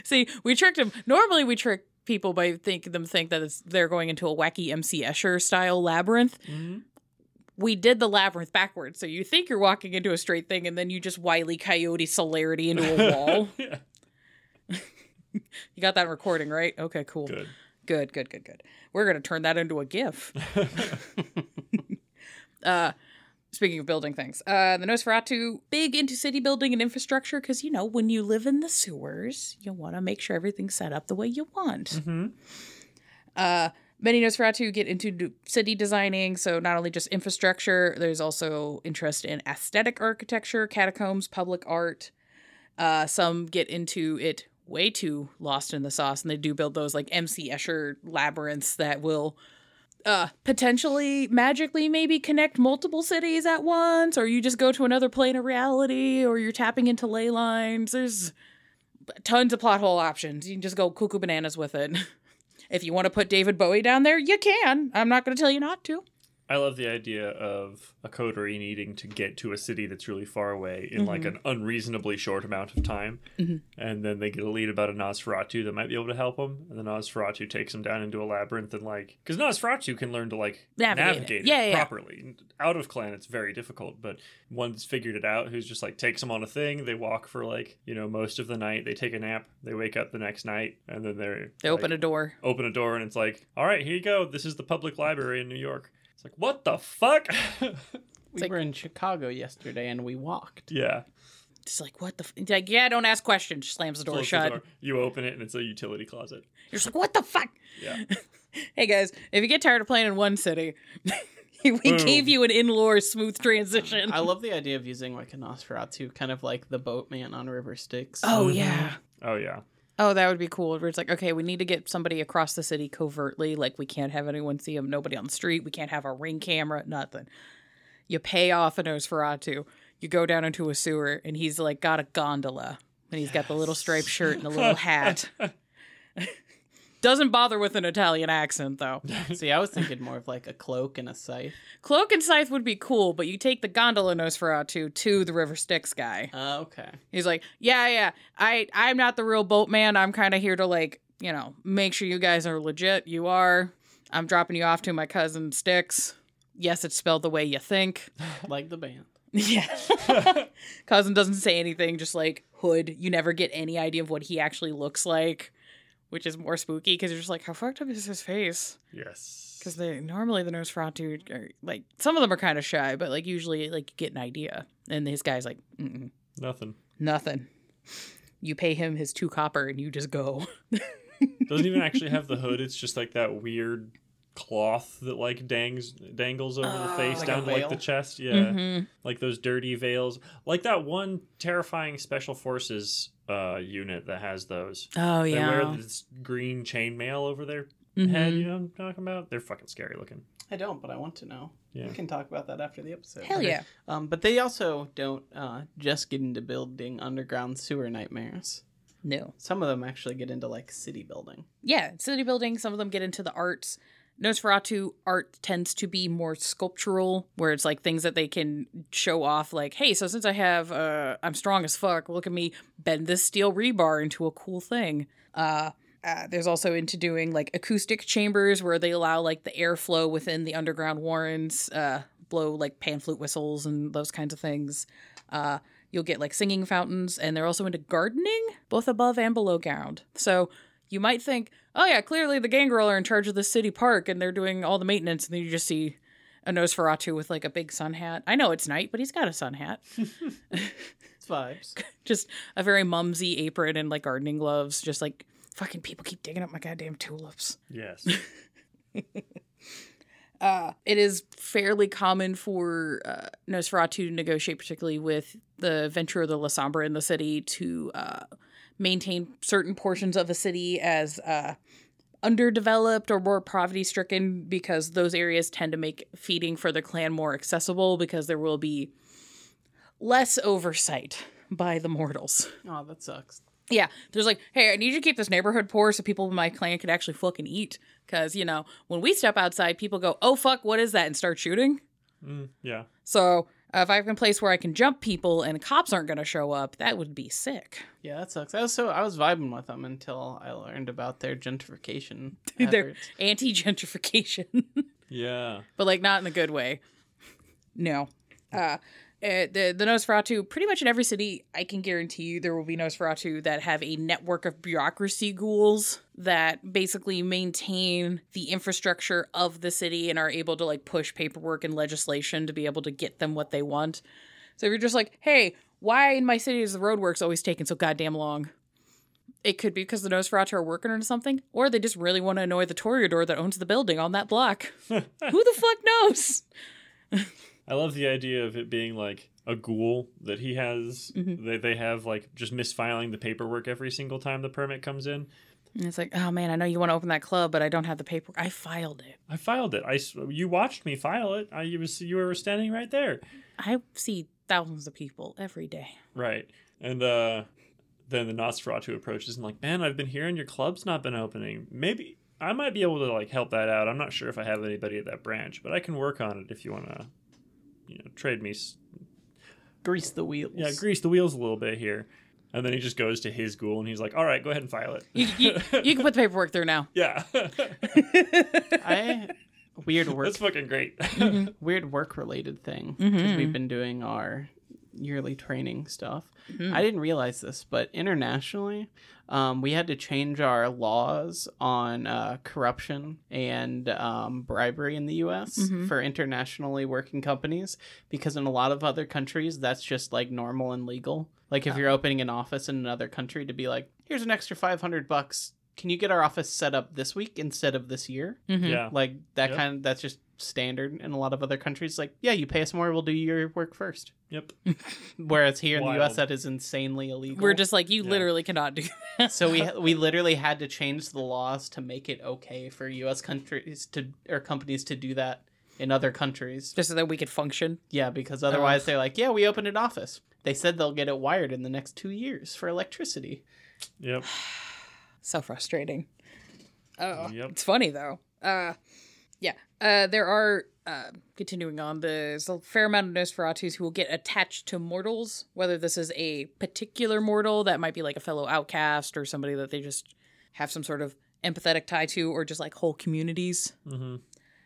See, we tricked him. Normally, we trick people by think them think that it's, they're going into a wacky MC Escher style labyrinth. Mhm. We did the labyrinth backwards, so you think you're walking into a straight thing, and then you just wily coyote celerity into a *laughs* wall. *laughs* you got that recording right? Okay, cool. Good. Good, good, good, good. We're gonna turn that into a GIF. *laughs* uh, speaking of building things, uh, the Nosferatu big into city building and infrastructure because you know when you live in the sewers, you want to make sure everything's set up the way you want. Mm-hmm. Uh, many Nosferatu get into city designing, so not only just infrastructure, there's also interest in aesthetic architecture, catacombs, public art. Uh, some get into it way too lost in the sauce, and they do build those like MC Escher labyrinths that will uh potentially magically maybe connect multiple cities at once or you just go to another plane of reality or you're tapping into ley lines. There's tons of plot hole options. You can just go cuckoo bananas with it. *laughs* If you want to put david bowie down there you can. I'm not going to tell you not to I love the idea of a coterie needing to get to a city that's really far away in like an unreasonably short amount of time. Mhm. And then they get a lead about a Nosferatu that might be able to help them. And the Nosferatu takes them down into a labyrinth and like, because Nosferatu can learn to like Navigate it. Yeah, it yeah, yeah. properly. Out of clan, it's very difficult, but one's figured it out who's just like takes them on a thing. They walk for like, you know, most of the night. They take a nap. They wake up the next night and then they're. they open a door open a door and it's like, all right, here you go. This is the public library in New York. It's like, what the fuck? *laughs* We like- were in Chicago yesterday and we walked. yeah. it's like what the f-? It's like yeah don't ask questions slams the door Close shut the door. You open it and it's a utility closet. you're just like what the fuck Yeah. *laughs* hey guys if you get tired of playing in one city *laughs* we Boom. gave you an in-lore smooth transition I love the idea of using like a Nosferatu, kind of like the boatman on River Styx. oh yeah Oh yeah. Oh, that would be cool. Where it's like, okay, we need to get somebody across the city covertly. Like, we can't have anyone see him. Nobody on the street. We can't have a ring camera. Nothing. You pay off a Nosferatu. You go down into a sewer, and he's like got a gondola, and he's got the little striped shirt and the little hat. *laughs* Doesn't bother with an Italian accent though. *laughs* See, I was thinking more of like a cloak and a scythe. Cloak and scythe would be cool, but you take the gondola Nosferatu to the River Styx guy. Uh, okay. He's like, yeah, yeah, I, I'm not the real boatman. I'm kind of here to like, you know, make sure you guys are legit. You are. I'm dropping you off to my cousin Styx. Yes, it's spelled the way you think. *laughs* Like the band. *laughs* Yeah. cousin doesn't say anything, just like hood. You never get any idea of what he actually looks like. Which is more spooky because you're just like, how fucked up is his face? Yes. Because they normally the Nosferatu are like some of them are kind of shy, but like usually like you get an idea, and this guy's like, Mm-mm, Nothing. nothing. You pay him his two copper and you just go. *laughs* Doesn't even actually have the hood. It's just like that weird cloth that like dangs dangles over the Oh, face like down to like the chest. Yeah. Mhm. Like those dirty veils. Like that one terrifying special forces uh unit that has those. Oh They yeah. wear this green chainmail over their Mhm. head, you know what I'm talking about? They're fucking scary looking. I don't, but I want to know. Yeah. We can talk about that after the episode. Hell yeah. Um, but they also don't uh, just get into building underground sewer nightmares. No. Some of them actually get into like city building. Yeah, city building. Some of them get into the arts. Nosferatu art tends to be more sculptural, where it's like things that they can show off. Like, hey, so since I have, uh, I'm strong as fuck. Look at me bend this steel rebar into a cool thing. Uh, uh, there's also into doing like acoustic chambers where they allow like the airflow within the underground warrens, uh, blow like pan flute whistles and those kinds of things. Uh, you'll get like singing fountains, and they're also into gardening, both above and below ground. So you might think, oh yeah, clearly the Gangrel are in charge of the city park and they're doing all the maintenance, and then you just see a Nosferatu with like a big sun hat. I know it's night, but he's got a sun hat. *laughs* It's vibes. *laughs* just a very mumsy apron and like gardening gloves. Just like fucking people keep digging up my goddamn tulips. Yes. *laughs* Uh, it is fairly common for uh, Nosferatu to negotiate, particularly with the Ventura de Lasombra in the city, to uh, maintain certain portions of a city as uh, underdeveloped or more poverty stricken because those areas tend to make feeding for the clan more accessible because there will be less oversight by the mortals. Oh, that sucks. Yeah, there's like, hey, I need you to keep this neighborhood poor so people in my clan can actually fucking eat. Because, you know, when we step outside, people go, oh, fuck, what is that? And start shooting. Mm, yeah. So uh, if I have a place where I can jump people and cops aren't going to show up, that would be sick. Yeah, that sucks. I was so I was vibing with them until I learned about their gentrification *laughs* They're anti gentrification, *laughs* Yeah. but like not in a good way. No. Uh, uh, the the Nosferatu, pretty much in every city, I can guarantee you there will be Nosferatu that have a network of bureaucracy ghouls that basically maintain the infrastructure of the city and are able to like push paperwork and legislation to be able to get them what they want. So if you're just like, hey, why in my city is the roadworks always taking so goddamn long? It could be because the Nosferatu are working on something, or they just really want to annoy the Toreador that owns the building on that block. *laughs* Who the fuck knows? *laughs* I love the idea of it being like a ghoul that he has. Mhm. They, they have like just misfiling the paperwork every single time the permit comes in. And it's like, oh man, I know you want to open that club, but I don't have the paper. I filed it. I filed it. I you watched me file it. I you was you were standing right there. I see thousands of people every day. Right. And uh then the Nosferatu approaches and like, man, I've been hearing your club's not been opening. Maybe I might be able to like help that out. I'm not sure if I have anybody at that branch, but I can work on it if you want to, you know, trade me. Grease the wheels. Yeah, grease the wheels a little bit here. And then he just goes to his ghoul and he's like, all right, go ahead and file it. You, you, you can put the paperwork through now. yeah. *laughs* I weird work That's fucking great. *laughs* weird work related thing because Mhm. we've been doing our yearly training stuff. Mhm. I didn't realize this, but internationally, um, we had to change our laws on uh, corruption and um, bribery in the U.S. Mhm. for internationally working companies because in a lot of other countries, that's just like normal and legal. Like if you're opening an office in another country, to be like, here's an extra five hundred bucks. Can you get our office set up this week instead of this year? Mhm. yeah. Like that Yep. kind of that's just standard in a lot of other countries. Like, yeah, you pay us more, we'll do your work first. Yep. *laughs* Whereas here in the U.S., that is insanely illegal. We're just like, you Yeah. literally cannot do that. so we *laughs* we literally had to change the laws to make it okay for U.S. countries to or companies to do that in other countries. just so that we could function. Yeah, because otherwise Ugh. they're like, yeah, we opened an office. They said they'll get it wired in the next two years for electricity. Yep. *sighs* *sighs* *sighs* So frustrating. Oh, Yep. it's funny though. Uh, yeah. Uh, there are uh, continuing on. There's a fair amount of Nosferatus who will get attached to mortals, whether this is a particular mortal that might be like a fellow outcast or somebody that they just have some sort of empathetic tie to, or just like whole communities. hmm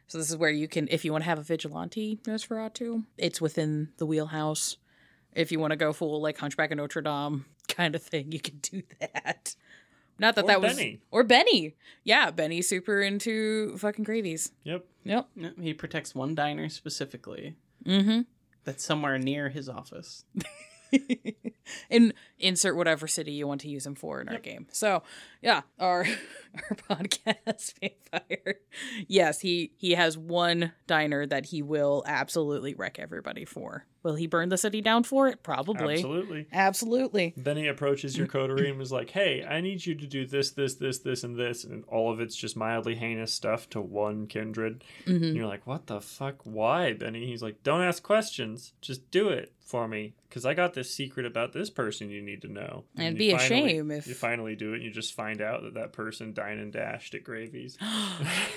So this is where you can, if you want to have a vigilante Nosferatu, it's within the wheelhouse. If you want to go full like Hunchback of Notre Dame *laughs* kind of thing, you can do that. Not that Or that was Benny. or Benny. Yeah, Benny super into fucking gravies. Yep. Yep. Yeah, He protects one diner specifically Mm-hmm. that's somewhere near his office. *laughs* and insert whatever city you want to use him for in our game. So, yeah, our *laughs* our podcast *laughs* vampire. Yes, he he has one diner that he will absolutely wreck everybody for. Will he burn the city down for it? Probably. Absolutely. Absolutely. Benny approaches your coterie and was like, "Hey, I need you to do this, this, this, this, and this," and all of it's just mildly heinous stuff to one kindred. Mm-hmm. And you're like, "What the fuck? Why, Benny?" He's like, "Don't ask questions. Just do it for me, because I got this secret about this person you need to know." And it'd be a shame if- you finally do it. and You just find out that that person dined and dashed at Gravies. *gasps*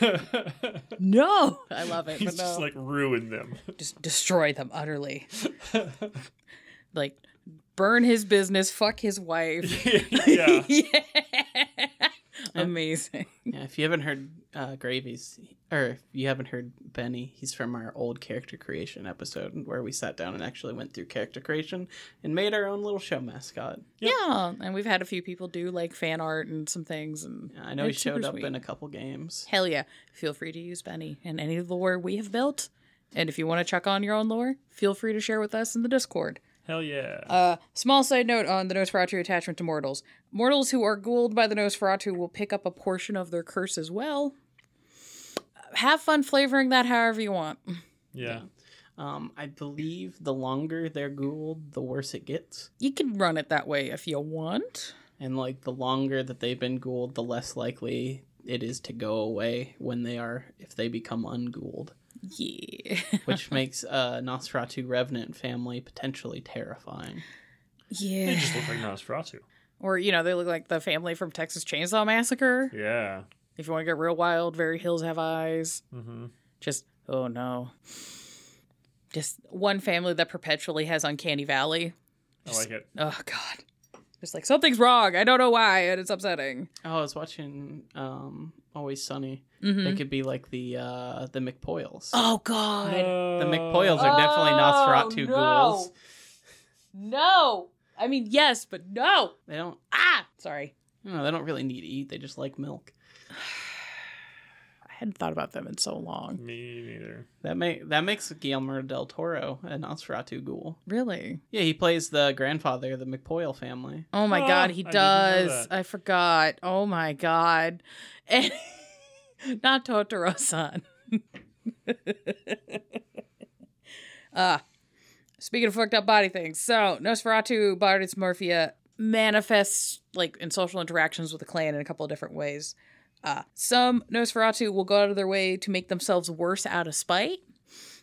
*laughs* No, I love it. He's but no. just like ruined them. *laughs* just destroy them utterly. *laughs* like burn his business, fuck his wife. yeah. yeah. *laughs* *laughs* Amazing. Yeah, if you haven't heard uh, Gravies, or if you haven't heard Benny, he's from our old character creation episode where we sat down and actually went through character creation and made our own little show mascot. Yep. Yeah, and we've had a few people do like fan art and some things, and I know he showed up sweet. in a couple games. Hell yeah! Feel free to use Benny and any of the lore we have built. And if you want to check on your own lore, feel free to share with us in the Discord. Hell yeah. Uh, small side note on the Nosferatu attachment to mortals. Mortals who are ghouled by the Nosferatu will pick up a portion of their curse as well. Have fun flavoring that however you want. yeah. Um, I believe the longer they're ghouled, the worse it gets. You can run it that way if you want. And like the longer that they've been ghouled, the less likely it is to go away when they are if they become unghouled. Yeah. Which makes uh Nosferatu Revenant family potentially terrifying. yeah. They just look like Nosferatu. Or, you know, they look like the family from Texas Chainsaw Massacre. Yeah. If you want to get real wild, Very Hills Have Eyes. Mm-hmm. Just, oh no. Just one family that perpetually has Uncanny Valley. I like it. Oh, God. Just like, something's wrong. I don't know why, and it's upsetting. Oh, I was watching um Always Sunny. Mhm. They could be like the uh the McPoyles. Oh, God. The McPoyles are definitely Oh, Nosferatu no. ghouls. No. I mean, yes, but no. They don't Ah! Sorry. no, they don't really need to eat, they just like milk. *sighs* *sighs* *sighs* I hadn't thought about them in so long. Me neither. That make that makes Guillermo del Toro an Nosferatu ghoul. Really? Yeah, he plays the grandfather of the McPoyle family. Oh my Oh, god, he I does. that. I forgot. Oh my god. And *laughs* not Totoro-san. uh *laughs* speaking of fucked up body things. So, Nosferatu body dysmorphia manifests like in social interactions with the clan in a couple of different ways. Uh, some Nosferatu will go out of their way to make themselves worse out of spite.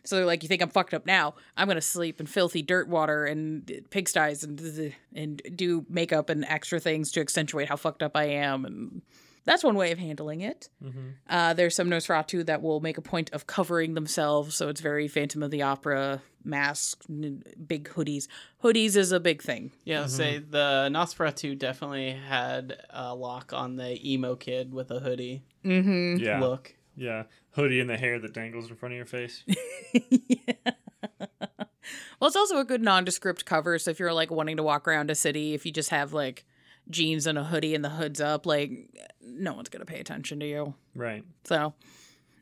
So they're like, "You think I'm fucked up now? I'm gonna sleep in filthy dirt water and pigsties and and do makeup and extra things to accentuate how fucked up I am." And that's one way of handling it. Mm-hmm. Uh, there's some Nosferatu that will make a point of covering themselves, so it's very Phantom of the Opera masks, n- big hoodies. Hoodies is a big thing. Yeah, say the Nosferatu definitely had a lock on the emo kid with a hoodie Mm-hmm. Yeah. look. Yeah. Hoodie and the hair that dangles in front of your face. *laughs* Well, it's also a good nondescript cover. So if you're like wanting to walk around a city, if you just have like jeans and a hoodie and the hood's up, like no one's gonna pay attention to you. right. So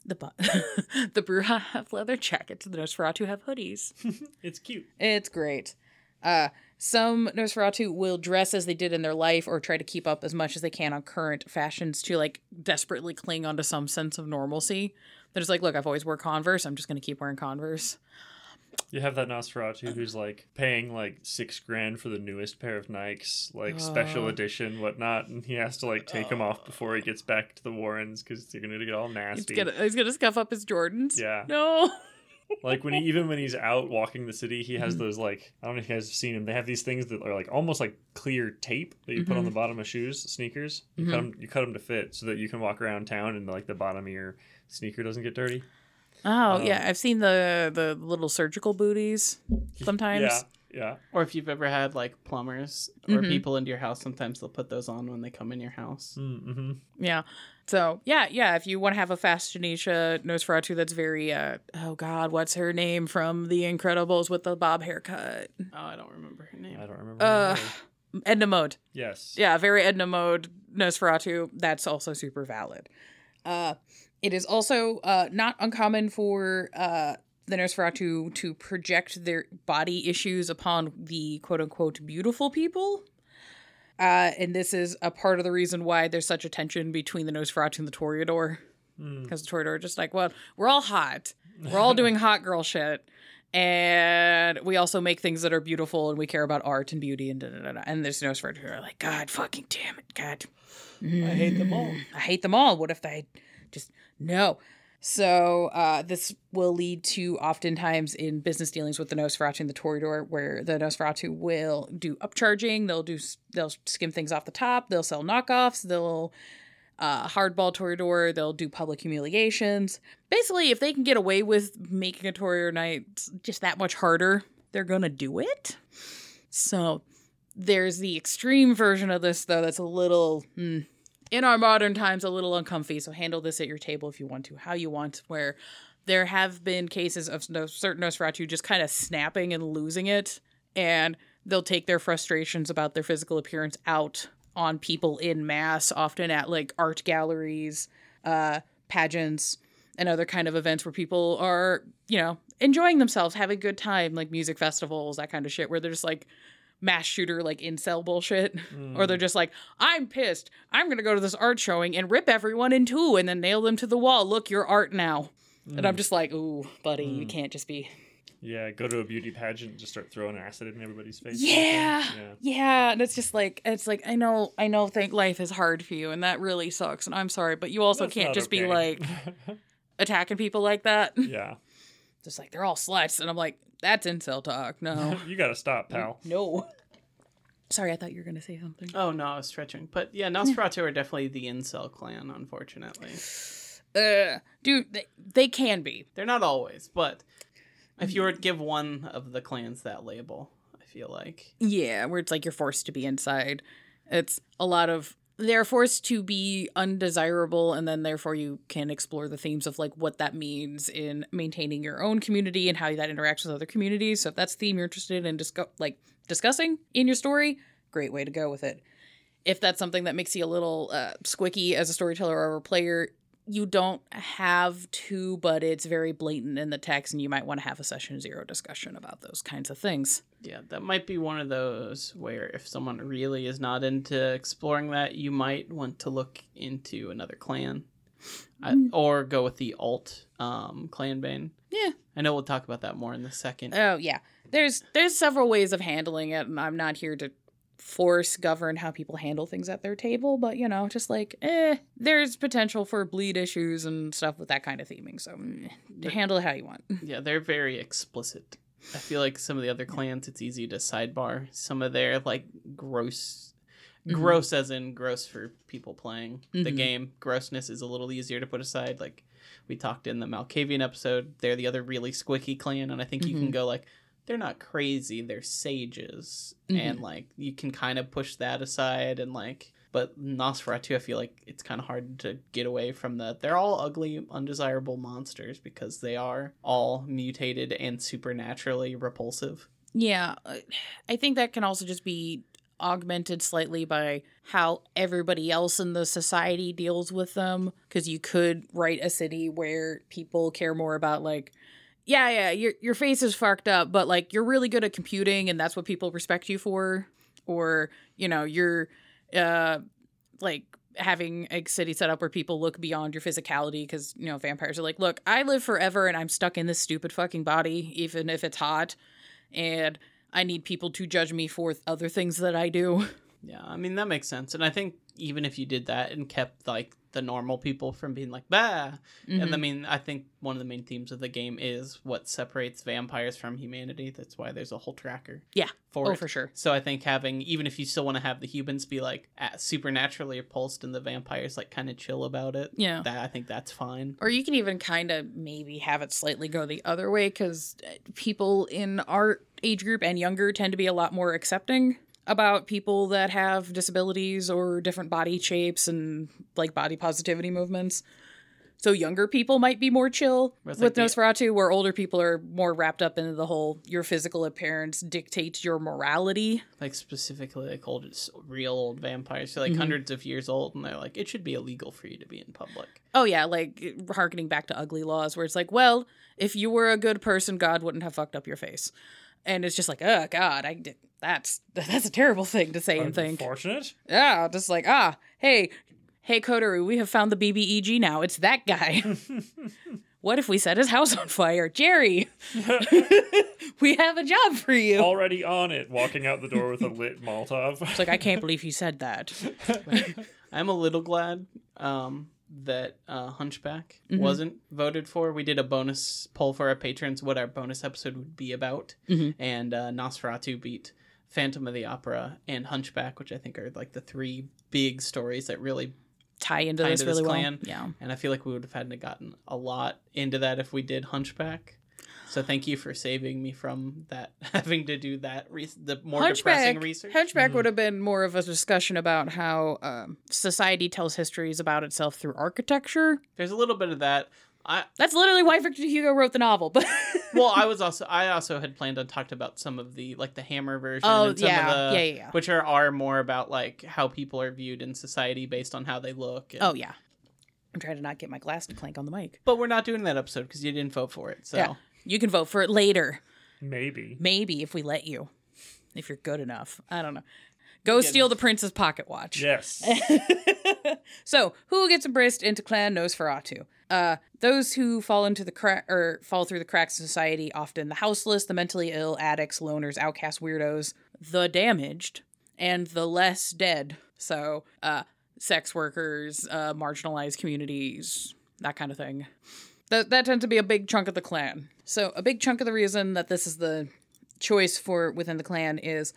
the *laughs* the Brujah have leather jackets. The Nosferatu have hoodies. *laughs* It's cute. It's great. Uh, some Nosferatu will dress as they did in their life or try to keep up as much as they can on current fashions to like desperately cling onto some sense of normalcy. They're just like, look, I've always wore Converse. I'm just going to keep wearing Converse. You have that Nosferatu who's like paying like six grand for the newest pair of Nikes, like special Oh. edition, whatnot, and he has to like take them off before he gets back to the Warrens because they're gonna get all He's nasty. gonna, he's gonna scuff up his Jordans. Yeah. No. *laughs* like when he even when he's out walking the city, he Mm-hmm. has those like I don't know if you guys have seen him. They have these things that are like almost like clear tape that you put Mm-hmm. on the bottom of shoes, sneakers. You cut them, you cut them to fit so that you can walk around town and like the bottom of your sneaker doesn't get dirty. Oh Um, yeah, I've seen the the little surgical booties sometimes. Yeah, yeah. Or if you've ever had like plumbers or Mhm. people into your house, sometimes they'll put those on when they come in your house. Mm-hmm. Yeah. So yeah, yeah. If you want to have a Fastinisha Nosferatu that's very uh oh god, what's her name from The Incredibles with the bob haircut? Oh, I don't remember her name. I don't remember. Uh, name. Edna Mode. yes. Yeah, very Edna Mode Nosferatu, that's also super valid. Uh, it is also uh, not uncommon for uh, the Nosferatu to project their body issues upon the quote unquote beautiful people. Uh, and this is a part of the reason why there's such a tension between the Nosferatu and the Toreador. Hmm. Because the Toreador are just like, well, we're all hot. We're all doing *laughs* hot girl shit. And we also make things that are beautiful and we care about art and beauty and da da da. da. And there's Nosferatu who are like, God fucking damn it, God. I hate them all. I hate them all. What if they just no? So uh, this will lead to oftentimes in business dealings with the Nosferatu and the Toreador, where the Nosferatu will do upcharging. They'll do they'll skim things off the top. They'll sell knockoffs. They'll uh, hardball Toreador. They'll do public humiliations. Basically, if they can get away with making a Toreador night just that much harder, they're gonna do it. So there's the extreme version of this though that's a little hmm, in our modern times a little uncomfy. So handle this at your table if you want to how you want where there have been cases of certain nosferatu just kind of snapping and losing it and they'll take their frustrations about their physical appearance out on people in mass often at like art galleries uh pageants and other kind of events where people are you know enjoying themselves having a good time like music festivals that kind of shit where they're just like mass shooter like incel bullshit. *laughs* Or they're mm. just like i'm pissed. I'm gonna go to this art showing and rip everyone in two and then nail them to the wall. Look your art now. And i'm mm. just like ooh buddy you mm. can't just be Yeah, go to a beauty pageant and just start throwing acid in everybody's face. yeah. Yeah. yeah and it's just like it's like i know i know think life is hard for you and that really sucks and i'm sorry but you also That's can't just be like *laughs* attacking people like that. Yeah. just like they're all sluts and i'm like that's incel talk no *laughs* you gotta stop, pal. no sorry i thought you were gonna say something Oh no, I was stretching. But yeah, Nosferatu are definitely the incel clan, unfortunately. *sighs* uh, dude they, they can be They're not always, but if you were to give one of the clans that label, I feel like Yeah, where it's like you're forced to be inside. It's a lot of they're forced to be undesirable and then therefore you can explore the themes of like what that means in maintaining your own community and how that interacts with other communities. So if that's the theme you're interested in discuss like discussing in your story, great way to go with it. If that's something that makes you a little uh, squicky as a storyteller or a player, you don't have to, but it's very blatant in the text, and you might want to have a session zero discussion about those kinds of things. Yeah, that might be one of those where if someone really is not into exploring that, you might want to look into another clan. I, or go with the alt um, clan bane. Yeah. I know we'll talk about that more in the second. Oh yeah. There's there's several ways of handling it, and I'm not here to force govern how people handle things at their table, but you know, just like eh, there's potential for bleed issues and stuff with that kind of theming. So mm, handle it how you want. Yeah, they're very explicit. I feel like some of the other clans, it's easy to sidebar some of their like gross, Mhm. gross as in gross for people playing the Mhm. game. Grossness is a little easier to put aside. Like we talked in the Malkavian episode, they're the other really squicky clan, and I think you can Mhm. go like, they're not crazy, they're sages, and like you can kind of push that aside and like. But Nosferatu, I feel like it's kind of hard to get away from that. They're all ugly, undesirable monsters because they are all mutated and supernaturally repulsive. Yeah, I think that can also just be augmented slightly by how everybody else in the society deals with them. Because you could write a city where people care more about like, yeah, yeah, your your face is fucked up, but like you're really good at computing, and that's what people respect you for. Or you know, you're uh like having a city set up where people look beyond your physicality because you know vampires are like look i live forever and i'm stuck in this stupid fucking body even if it's hot and I need people to judge me for other things that I do. Yeah, I mean that makes sense. And I think even if you did that and kept like the normal people from being like bah, and I Mhm. mean I think one of the main themes of the game is what separates vampires from humanity. That's why there's a whole tracker. Yeah. For oh, it. for sure. So I think having even if you still want to have the humans be like supernaturally repulsed and the vampires like kind of chill about it, Yeah. that I think that's fine. Or you can even kind of maybe have it slightly go the other way because people in our age group and younger tend to be a lot more accepting about people that have disabilities or different body shapes and like body positivity movements. So younger people might be more chill with like, the- Nosferatu, where older people are more wrapped up into the whole your physical appearance dictates your morality. like specifically like old real old vampires so Mm-hmm. like hundreds of years old and they're like it should be illegal for you to be in public Oh yeah, like harkening back to ugly laws, where it's like, well, if you were a good person, God wouldn't have fucked up your face, and it's just like, oh God, I did. That's *laughs* that's a terrible thing to say and think. Unfortunate. Yeah, just like ah, hey, hey, Kotaru, we have found the BBEG now. It's that guy. *laughs* what if we set his house on fire, Jerry? *laughs* we have a job for you. Already on it, walking out the door with a lit Molotov. It's like I can't believe he said that. i'm a little glad um that uh hunchback Mm-hmm. wasn't voted for we did a bonus poll for our patrons what our bonus episode would be about Mm-hmm. and uh nosferatu beat phantom of the opera and hunchback which i think are like the three big stories that really Tie into Tie this into this really well. clan. Yeah. and I feel like we would have had to gotten a lot into that if we did Hunchback. So thank you for saving me from that *laughs* having to do that re- the more depressing Hunchback, research. Hunchback would have been more of a discussion about how um, society tells histories about itself through architecture. There's a little bit of that. I That's literally why Victor Hugo wrote the novel. But *laughs* well, I was also I also had planned on talked about some of the like the Hammer version. Oh, and some yeah. of the, Yeah, yeah, yeah. Which are are more about like how people are viewed in society based on how they look. and- oh yeah, I'm trying to not get my glass to clank on the mic. But we're not doing that episode because you didn't vote for it. So Yeah, you can vote for it later, Maybe. maybe if we let you, if you're good enough. I don't know. Go steal the prince's pocket watch. Yes. *laughs* so, who gets embraced into Clan Nosferatu? Uh, those who fall into the crack or fall through the cracks of society, often the houseless, the mentally ill, addicts, loners, outcast weirdos, the damaged, and the less dead. So, uh, sex workers, uh, marginalized communities, that kind of thing. That that tends to be a big chunk of the clan. So, a big chunk of the reason that this is the choice for within the clan is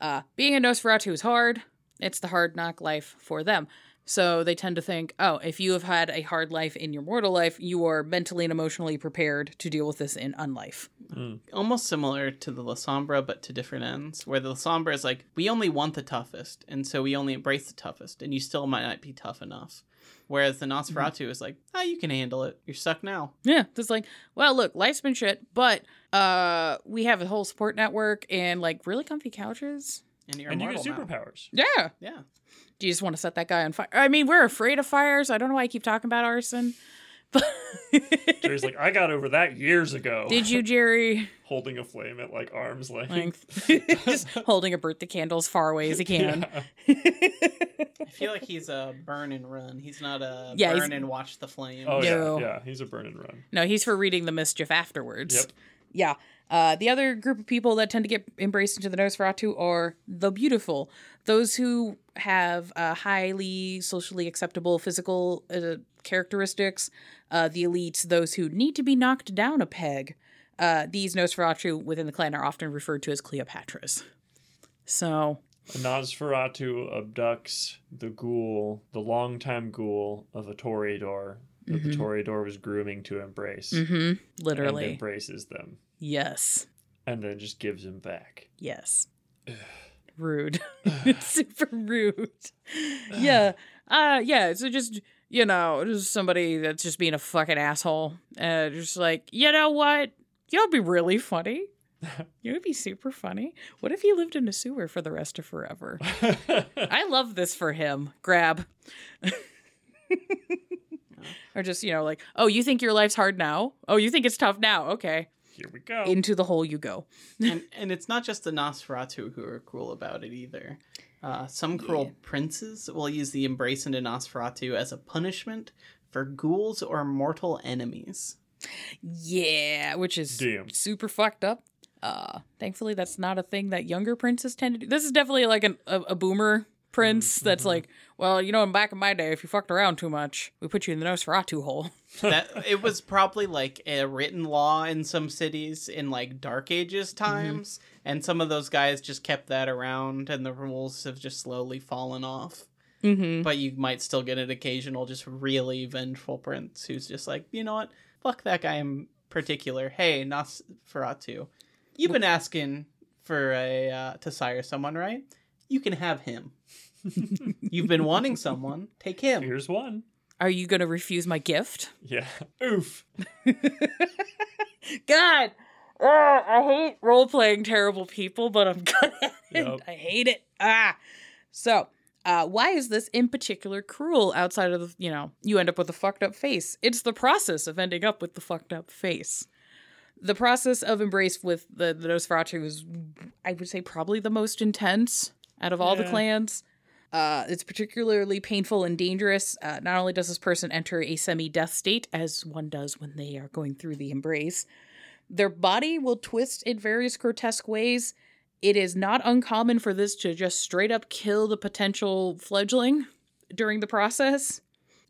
uh, being a Nosferatu is hard. It's the hard knock life for them. So they tend to think, oh, if you have had a hard life in your mortal life, you are mentally and emotionally prepared to deal with this in unlife. almost similar to the Lasombra, but to different ends. Where the Lasombra is like, we only want the toughest, and so we only embrace the toughest, and you still might not be tough enough. Whereas the Nosferatu is like, oh, you can handle it. You're stuck now. Yeah, just like, well, look, life's been shit, but uh, we have a whole support network and like really comfy couches. And you're and you get immortal now. superpowers. Yeah. Yeah. Do you just want to set that guy on fire? I mean, we're afraid of fires. I don't know why I keep talking about arson. But *laughs* Jerry's like, I got over that years ago. did you, Jerry? *laughs* Holding a flame at like arm's length. Length. *laughs* just holding a birthday candle as far away as he can. Yeah. I feel like he's a burn and run. He's not a Yeah, he's- burn and watch the flame. Oh No. yeah, yeah. He's a burn and run. No, he's for reading the mischief afterwards. Yep. Yeah. Uh, the other group of people that tend to get embraced into the Nosferatu are the beautiful, those who have uh, highly socially acceptable physical uh, characteristics, uh, the elites, those who need to be knocked down a peg. Uh, these Nosferatu within the clan are often referred to as Cleopatras. So, Nosferatu abducts the ghoul, the longtime ghoul of a Toreador that the Toreador was grooming to embrace. mhm, And literally. embraces them. Yes. And then just gives him back. Yes. *sighs* rude. it's *sighs* *laughs* Super rude. yeah. Uh yeah, so just you know, just somebody that's just being a fucking asshole. And just like, you know what? You know it'd be really funny. *laughs* You would be super funny. What if he lived in a sewer for the rest of forever? *laughs* I love this for him. Grab. *laughs* or just, you know, like, oh, you think your life's hard now? Oh, you think it's tough now? Okay. Here we go. Into the hole you go. and and it's not just the Nosferatu who are cruel about it either. Uh, some cruel princes will use the embrace into Nosferatu as a punishment for ghouls or mortal enemies. Yeah, which is Damn. super fucked up. Uh, thankfully, that's not a thing that younger princes tend to do. This is definitely like an, a, a boomer prince that's like, well, you know, in back in my day, if you fucked around too much, we put you in the Nosferatu hole. *laughs* that it was probably like a written law in some cities in like dark ages times and some of those guys just kept that around and the rules have just slowly fallen off. Mm-hmm. but you might still get an occasional just really vengeful prince who's just like you know what? Fuck that guy in particular. Hey nosferatu. You've been asking for a uh, to sire someone right you can have him you've been wanting someone take him Here's one. Are you going to refuse my gift? Yeah. *laughs* Oof. *laughs* God, oh, I hate role playing terrible people, but I'm good at it. Yep. I hate it. Ah. So, uh, why is this in particular cruel outside of the, you know, you end up with a fucked up face? It's the process of ending up with the fucked up face. The process of embrace with the, the Nosferatu is, I would say, probably the most intense out of all the clans. Uh, it's particularly painful and dangerous. Uh, not only does this person enter a semi death state, as one does when they are going through the embrace, their body will twist in various grotesque ways. It is not uncommon for this to just straight up kill the potential fledgling during the process,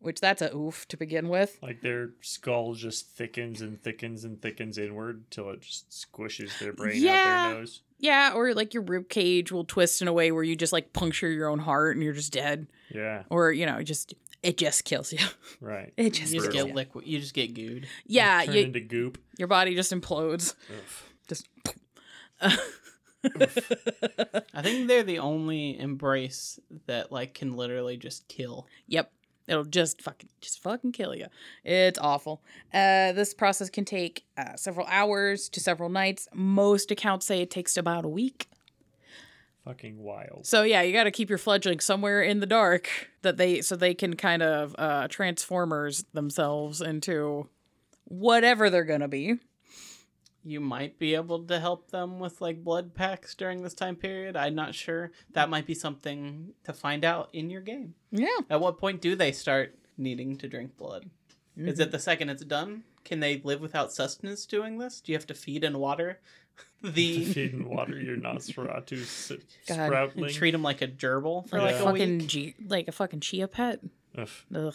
which that's a oof to begin with. Like their skull just thickens and thickens and thickens inward till it just squishes their brain Yeah. out their nose. Yeah, or like your rib cage will twist in a way where you just like puncture your own heart and you're just dead, Yeah. or you know, just it just kills you. *laughs* Right. It just You just just get liquid. You just get gooed. Yeah, Turn you, into goop. your body just implodes. Oof. Just *laughs* I think they're the only embrace that like can literally just kill. Yep. It'll just fucking just fucking kill you. It's awful. Uh, this process can take uh, several hours to several nights. Most accounts say it takes about a week. Fucking wild. So yeah, you got to keep your fledgling somewhere in the dark that they so they can kind of uh, transformers themselves into whatever they're gonna be. You might be able to help them with like blood packs during this time period. I'm not sure. That might be something to find out in your game. Yeah. At what point do they start needing to drink blood? Is Mm-hmm. it the second it's done? Can they live without sustenance doing this? Do you have to feed and water *laughs* the Feed and water your Nosferatu s- *laughs* and sproutling. treat them like a gerbil for Like like a a fucking week? G- like a fucking chia pet. Ugh. Ugh.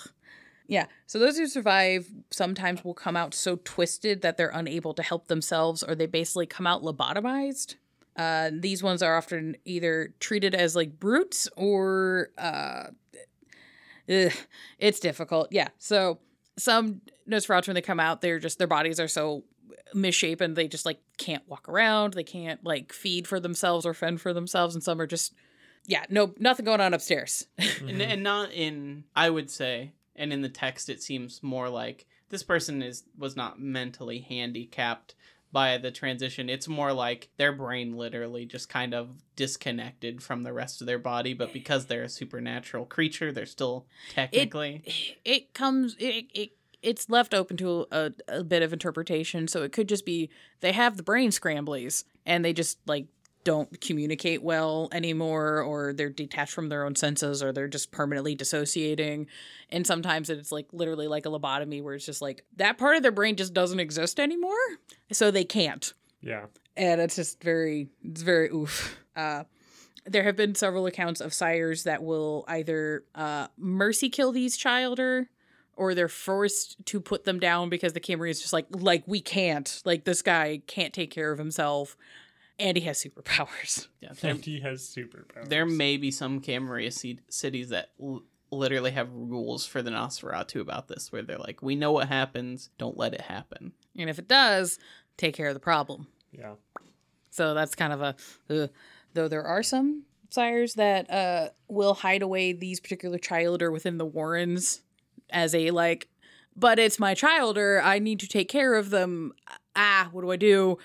Yeah. So those who survive sometimes will come out so twisted that they're unable to help themselves or they basically come out lobotomized. Uh, these ones are often either treated as like brutes or uh, ugh, it's difficult. Yeah. So some Nosferatu when they come out, they're just their bodies are so misshapen they just like can't walk around, they can't like feed for themselves or fend for themselves, and some are just yeah, no nothing going on upstairs. *laughs* and, and not in i would say and in the text it seems more like this person is was not mentally handicapped by the transition. It's more like their brain literally just kind of disconnected from the rest of their body but because they're a supernatural creature they're still technically. It comes it, it it's left open to a, a bit of interpretation. So it could just be they have the brain scramblies and they just like don't communicate well anymore or they're detached from their own senses or they're just permanently dissociating. And sometimes it's like literally like a lobotomy where it's just like that part of their brain just doesn't exist anymore so they can't. Yeah. and it's just very it's very oof. Uh there have been several accounts of sires that will either uh mercy kill these childer or they're forced to put them down because the Kimmery is just like like we can't. Like this guy can't take care of himself and he has superpowers *laughs* yeah, there, And he has superpowers. there may be some Camarilla ci- cities that l- literally have rules for the Nosferatu about this where they're like we know what happens don't let it happen and if it does take care of the problem Yeah. So that's kind of a, uh, though there are some sires that uh, will hide away these particular childer within the warrens as a like, but it's my childer. I need to take care of them. Ah, what do I do?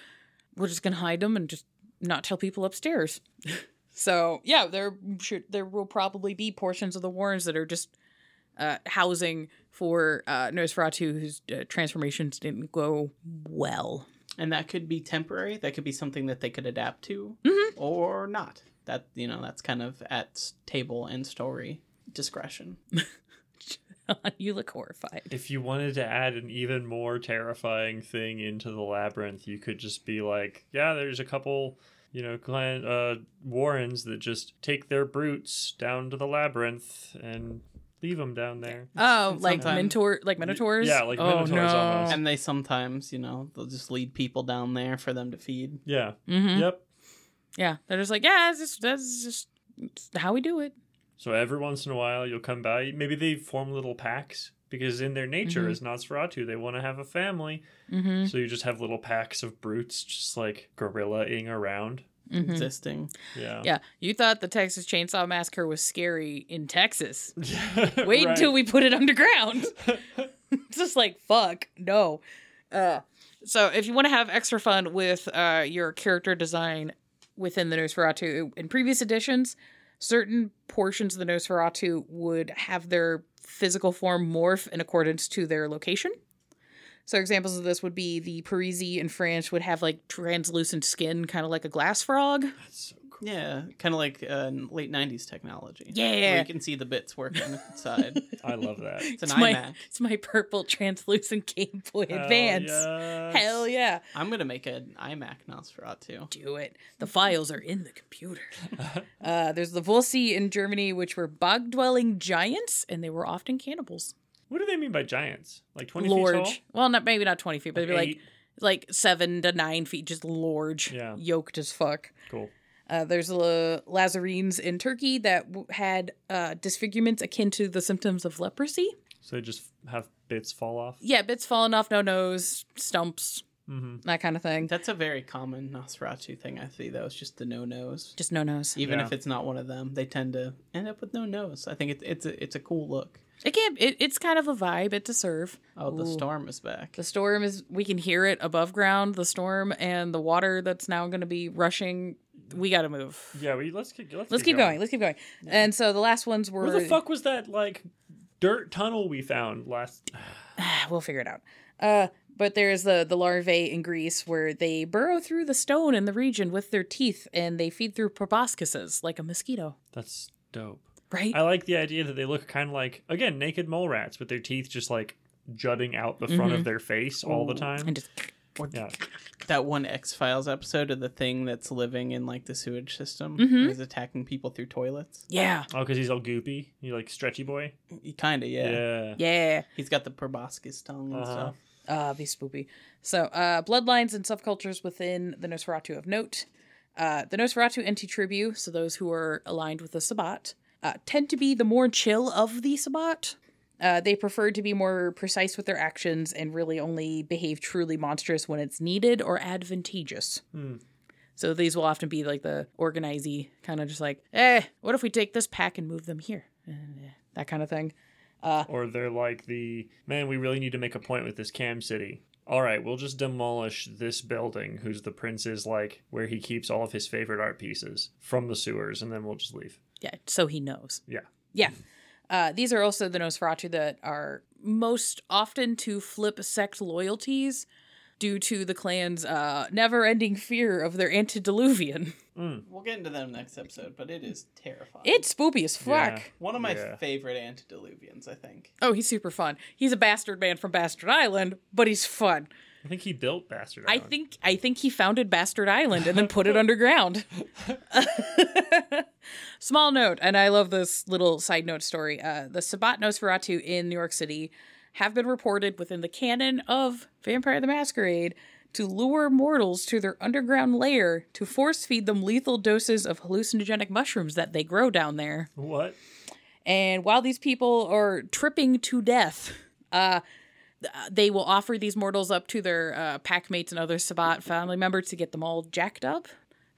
We're just gonna hide them and just not tell people upstairs. *laughs* so yeah, there should there will probably be portions of the warrens that are just uh, housing for uh, Nosferatu whose uh, transformations didn't go well. and that could be temporary that could be something that they could adapt to Mhm. or not that you know that's kind of at table and story discretion *laughs* *laughs* you look horrified. If you wanted to add an even more terrifying thing into the labyrinth, you could just be like, yeah, there's a couple, you know, clan uh warrens that just take their brutes down to the labyrinth and leave them down there. Oh, And like sometime- mentor, like minotaurs. yeah, like oh, minotaurs no. almost. and they sometimes you know they'll just lead people down there for them to feed Yeah. Mhm. Yep. Yeah, they're just like, yeah, it's just, that's just how we do it. So every once in a while you'll come by. Maybe they form little packs because in their nature Mhm. as Nosferatu, they want to have a family. Mm-hmm. So you just have little packs of brutes just like gorilla-ing around. existing. Yeah. Yeah, you thought the Texas Chainsaw Massacre was scary in Texas. *laughs* Wait Wait until we put it underground. it's *laughs* *laughs* just like fuck no. Uh, so if you want to have extra fun with uh, your character design within the Nosferatu in previous editions, certain portions of the Nosferatu would have their physical form morph in accordance to their location. So examples of this would be the Parisi in France would have like translucent skin, kind of like a glass frog. That's so. Yeah, kind of like uh, late '90s technology. Yeah. where you can see the bits working inside. *laughs* I love that. It's an It's my, iMac. it's my purple translucent Game Boy Hell Advance. yes. Hell yeah. I'm gonna make an iMac Nosferatu. Do it. The files are in the computer. *laughs* uh, there's the Volsi in Germany, which were bog dwelling giants, and they were often cannibals. What do they mean by giants? Like 20 feet tall? Well, not maybe not 20 feet, but Like they'd be like like seven to nine feet, just large, Yeah. yoked as fuck. Cool. Uh, there's the Lazarines in Turkey that w- had uh, disfigurements akin to the symptoms of leprosy. So they just have bits fall off? Yeah, bits falling off, no nose, stumps, Mm-hmm. that kind of thing. That's a very common Nosferatu thing I see though. It's just the no nose. Just no nose. Even Yeah. if it's not one of them, they tend to end up with no nose. I think it's it's a it's a cool look. It can't. It, it's kind of a vibe. It a serve. Oh, the Ooh. storm is back. The storm is. We can hear it above ground. The storm and the water that's now going to be rushing. We got to move. Yeah, we let's keep let's, Let's keep going. Let's keep going. And so the last ones were. Where the fuck was that like dirt tunnel we found last? *sighs* we'll figure it out. Uh, but there's the the larvae in Greece where they burrow through the stone in the region with their teeth, and they feed through proboscises like a mosquito. That's dope. Right? I like the idea that they look kind of like again naked mole rats with their teeth just like jutting out the front of their face all the time. and just Or Yeah. *laughs* that one X Files episode of the thing that's living in like the sewage system Mhm. is attacking people through toilets. yeah, Oh, because he's all goopy. You like stretchy boy. Kind of, yeah. Yeah. yeah. He's got the proboscis tongue and Uh-huh. stuff. Uh, be spoopy. So, uh, bloodlines and subcultures within the Nosferatu of note. Uh, the Nosferatu anti-tribu, so those who are aligned with the Sabbat, uh, tend to be the more chill of the Sabbat. Uh, they prefer to be more precise with their actions and really only behave truly monstrous when it's needed or advantageous. Hmm. So these will often be like the organizey kind of just like, eh, what if we take this pack and move them here? Eh, That kind of thing. Or they're like the man. We really need to make a point with this Cam City. All right, we'll just demolish this building, who's the prince's like where he keeps all of his favorite art pieces from the sewers, and then we'll just leave. Yeah, so he knows. Yeah. Yeah. Uh, these are also the Nosferatu that are most often to flip sect loyalties due to the clan's uh, never ending fear of their antediluvian. We'll get into them next episode, but it is terrifying. It's spoopy as fuck. Yeah. one of my Yeah. favorite antediluvians, I think. Oh, he's super fun. He's a bastard man from Bastard Island, but he's fun. I think he built Bastard Island. I think I think he founded Bastard Island and then put it *laughs* underground. *laughs* Small note, and I love this little side note story. Uh, the Sabbat Nosferatu in New York City have been reported within the canon of Vampire the Masquerade to lure mortals to their underground lair to force feed them lethal doses of hallucinogenic mushrooms that they grow down there. what? And while these people are tripping to death, uh, they will offer these mortals up to their uh, pack mates and other Sabbat family members to get them all jacked up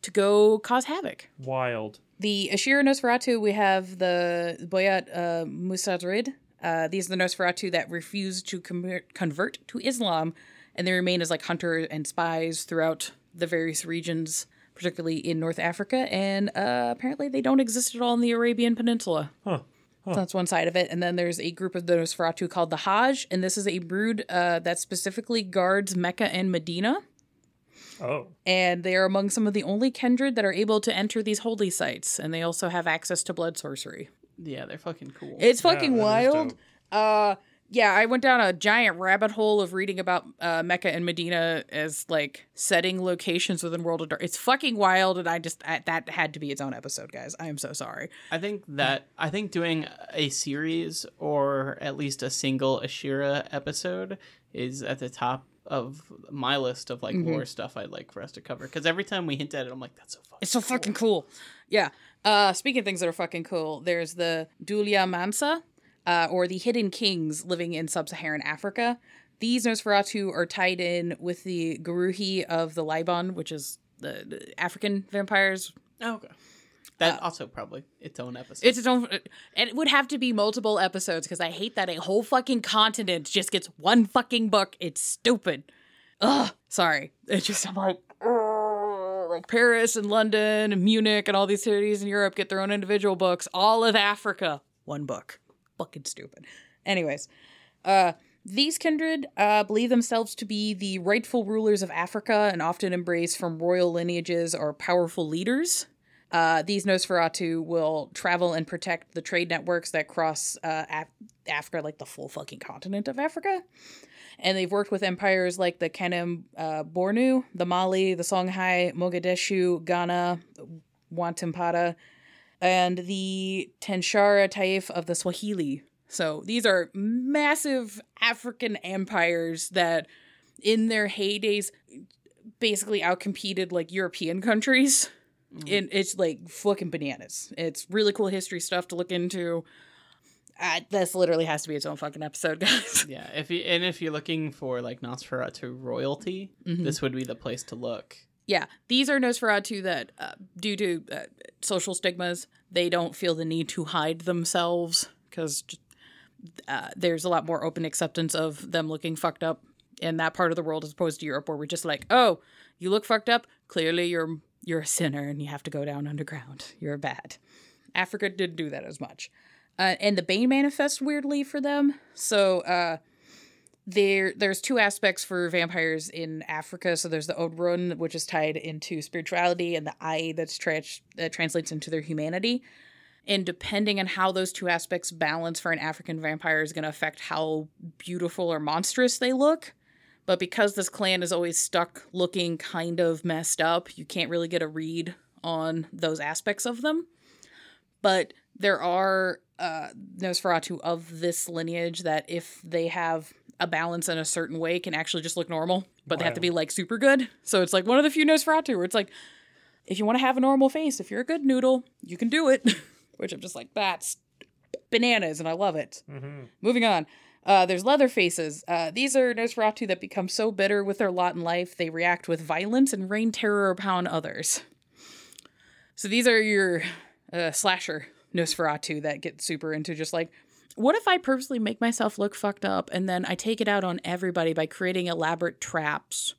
to go cause havoc. Wild. The Ashirra Nosferatu, we have the Boyat uh, Musadrid. Uh, these are the Nosferatu that refuse to com- convert to Islam, and they remain as like hunters and spies throughout the various regions, particularly in North Africa. And uh, apparently, they don't exist at all in the Arabian Peninsula. Huh. So that's one side of it. And then there's a group of the Nosferatu called the Hajj, and this is a brood uh, that specifically guards Mecca and Medina. Oh. And they are among some of the only kindred that are able to enter these holy sites, and they also have access to blood sorcery. Yeah, they're fucking cool. It's fucking that is wild. Uh yeah, I went down a giant rabbit hole of reading about uh, Mecca and Medina as like setting locations within World of Dark. It's fucking wild, and I just I, that had to be its own episode, guys. I am so sorry. I think that I think doing a series or at least a single Ashirra episode is at the top of my list of like Mm-hmm. lore stuff I'd like for us to cover. Because every time we hint at it, I'm like, that's so fucking. It's so fucking cool. Yeah. Uh, speaking of things that are fucking cool, there's the Dulia Mansa, uh, or the Hidden Kings living in sub-Saharan Africa. These Nosferatu are tied in with the Guruhi of the Laibon, which is the, the African vampires. Oh, okay. That also probably its own episode. It's its own, and it would have to be multiple episodes because I hate that a whole fucking continent just gets one fucking book. It's stupid. Ugh, sorry. *laughs* It's just I'm like, ugh, like Paris and London and Munich and all these cities in Europe get their own individual books. All of Africa, one book. Fucking stupid. Anyways, uh, these kindred uh, believe themselves to be the rightful rulers of Africa and often embrace from royal lineages or powerful leaders. Uh, these Nosferatu will travel and protect the trade networks that cross uh, Af- Africa, like the full fucking continent of Africa. And they've worked with empires like the Kanem uh, Bornu, the Mali, the Songhai, Mogadishu, Ghana, Wantampata, and the Tenshara Taif of the Swahili. So these are massive African empires that, in their heydays, basically outcompeted like European countries. And it's like fucking bananas. It's really cool history stuff to look into. Uh, this literally has to be its own fucking episode, *laughs* guys. yeah, if you and if you're looking for like Nosferatu royalty, Mhm. this would be the place to look. Yeah, these are Nosferatu that, uh, due to uh, social stigmas, they don't feel the need to hide themselves because uh, there's a lot more open acceptance of them looking fucked up in that part of the world as opposed to Europe, where we're just like, oh, you look fucked up. Clearly, you're you're a sinner and you have to go down underground. You're bad. Africa didn't do that as much, uh, and the Bane manifests weirdly for them. So. Uh, there there's two aspects for vampires in Africa. So there's the Orun, which is tied into spirituality, and the Ai that's tra- that translates into their humanity. And depending on how those two aspects balance for an African vampire is going to affect how beautiful or monstrous they look. But because this clan is always stuck looking kind of messed up, you can't really get a read on those aspects of them. But there are uh, Nosferatu of this lineage that, if they have a balance in a certain way, can actually just look normal, but they have to be like super good. So it's like one of the few Nosferatu where it's like, if you want to have a normal face, if you're a good noodle, you can do it. *laughs* Which I'm just like, that's bananas, and I love it. Mm-hmm. Moving on. Uh, there's leather faces. Uh, these are Nosferatu that become so bitter with their lot in life, they react with violence and rain terror upon others. So these are your uh, slasher Nosferatu that get super into just like, what if I purposely make myself look fucked up and then I take it out on everybody by creating elaborate traps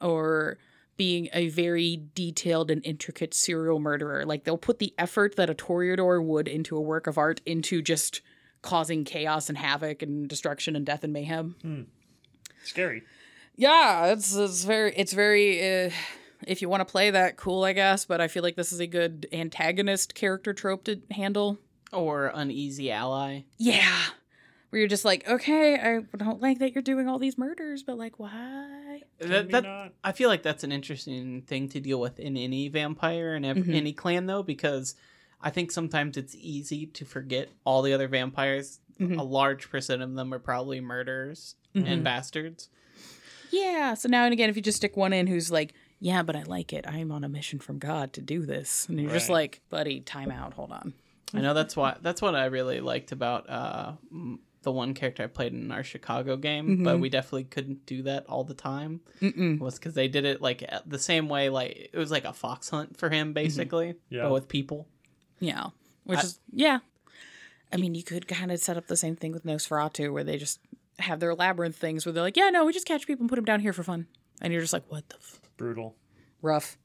or being a very detailed and intricate serial murderer? Like they'll put the effort that a Toreador would into a work of art into just causing chaos and havoc and destruction and death and mayhem. Scary. Yeah, it's it's very it's very uh, if you want to play that cool, I guess, but I feel like this is a good antagonist character trope to handle. Or uneasy ally. Yeah. Where you're just like, okay, I don't like that you're doing all these murders, but like, why? That, that- I feel like that's an interesting thing to deal with in any vampire and ev- Mhm. any clan, though, because I think sometimes it's easy to forget all the other vampires. Mhm. A large percent of them are probably murderers Mhm. and bastards. Yeah. So now and again, if you just stick one in who's like, yeah, but I like it. I'm on a mission from God to do this. And you're just like, buddy, time out. Hold on. I know that's why that's what I really liked about uh, m- the one character I played in our Chicago game, but Mhm. we definitely couldn't do that all the time. Mm-mm. Was because they did it like uh, the same way, like it was like a fox hunt for him, basically, Yeah. but with people. Yeah. Which I- is, yeah. I mean, you could kind of set up the same thing with Nosferatu where they just have their labyrinth things where they're like, yeah, no, we just catch people and put them down here for fun. And you're just like, what the f- Brutal. rough.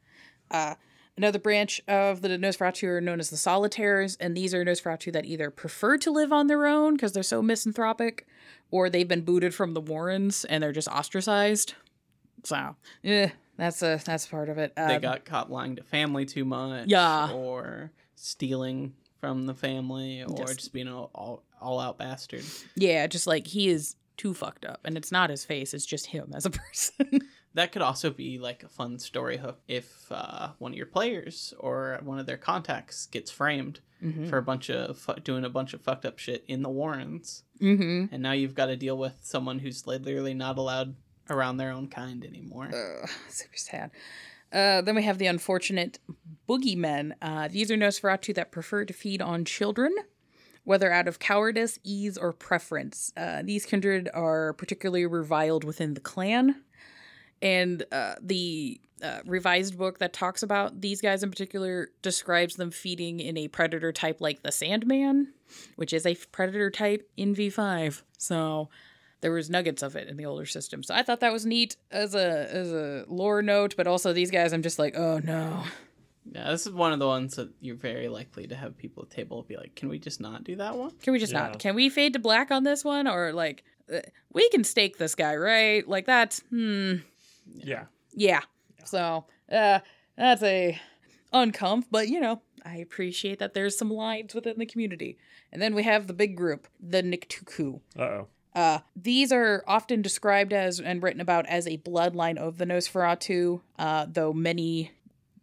Uh, another branch of the Nosferatu are known as the Solitaires, and these are Nosferatu that either prefer to live on their own because they're so misanthropic, or they've been booted from the Warrens and they're just ostracized. So, yeah, that's a that's part of it. Uh, they got caught lying to family too much, Yeah. or stealing from the family, or Yes. just being all all, all out bastard. yeah, just like he is too fucked up, and it's not his face; it's just him as a *laughs* person. That could also be like a fun story hook if uh, one of your players or one of their contacts gets framed mm-hmm. for a bunch of fu- doing a bunch of fucked up shit in the Warrens, mm-hmm. and now you've got to deal with someone who's literally not allowed around their own kind anymore. Ugh, super sad. Uh, then we have the unfortunate boogeymen. Uh, these are Nosferatu that prefer to feed on children, whether out of cowardice, ease, or preference. Uh, these kindred are particularly reviled within the clan. And uh, the uh, revised book that talks about these guys in particular describes them feeding in a predator type like the Sandman, which is a predator type in V5. So there was nuggets of it in the older system. So I thought that was neat as a as a lore note, but also these guys I'm just like, "Oh no." Yeah, this is one of the ones that you're very likely to have people at table be like, "Can we just not do that one?" Can we just Yeah. not? Can we fade to black on this one or like uh, we can stake this guy, right? Like that's hmm Yeah. Yeah. So uh, that's a uncomf, but you know, I appreciate that there's some lines within the community. And then we have the big group, the Nictuku. Oh. Uh, these are often described as and written about as a bloodline of the Nosferatu, uh, though many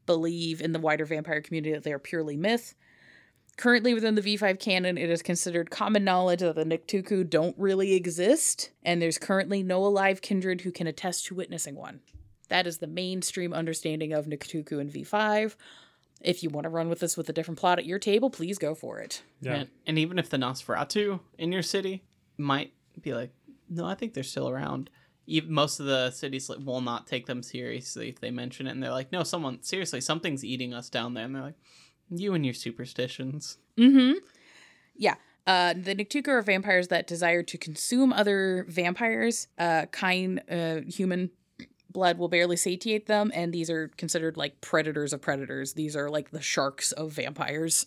believe in the wider vampire community that they are purely myth. Currently, within the V5 canon, it is considered common knowledge that the Nictuku don't really exist, and there's currently no alive kindred who can attest to witnessing one. That is the mainstream understanding of Nictuku in V5. If you want to run with this with a different plot at your table, please go for it. Yeah. And, and even if the Nosferatu in your city might be like, no, I think they're still around. Even, most of the cities like, will not take them seriously if they mention it, and they're like, no, someone seriously, something's eating us down there, and they're like, you and your superstitions. Mm-hmm. Yeah. Uh, the Nictuku are vampires that desire to consume other vampires. Uh, kind uh, human blood will barely satiate them, and these are considered like predators of predators. These are like the sharks of vampires.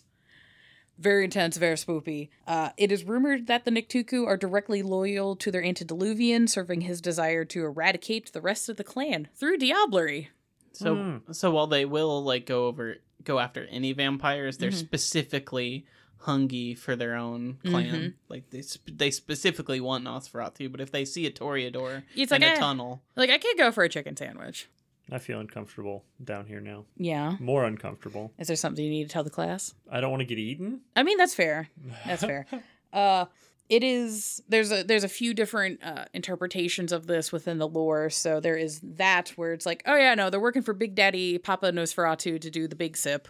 Very intense, very spoopy. Uh, it is rumored that the Nictuku are directly loyal to their antediluvian, serving his desire to eradicate the rest of the clan through diablerie. So, Hmm. so while they will like go over, go after any vampires, they're Mhm. specifically hungry for their own clan. Mhm. Like they, sp- they specifically want Nosferatu, but if they see a Toreador It's in like, a eh. tunnel, Like, I could go for a chicken sandwich. I feel uncomfortable down here now. Yeah. More uncomfortable. Is there something you need to tell the class? I don't want to get eaten. I mean, that's fair. That's fair. *laughs* Uh, it is there's a there's a few different uh, interpretations of this within the lore. So there is that where it's like, oh yeah, no, they're working for Big Daddy Papa Nosferatu to do the big sip.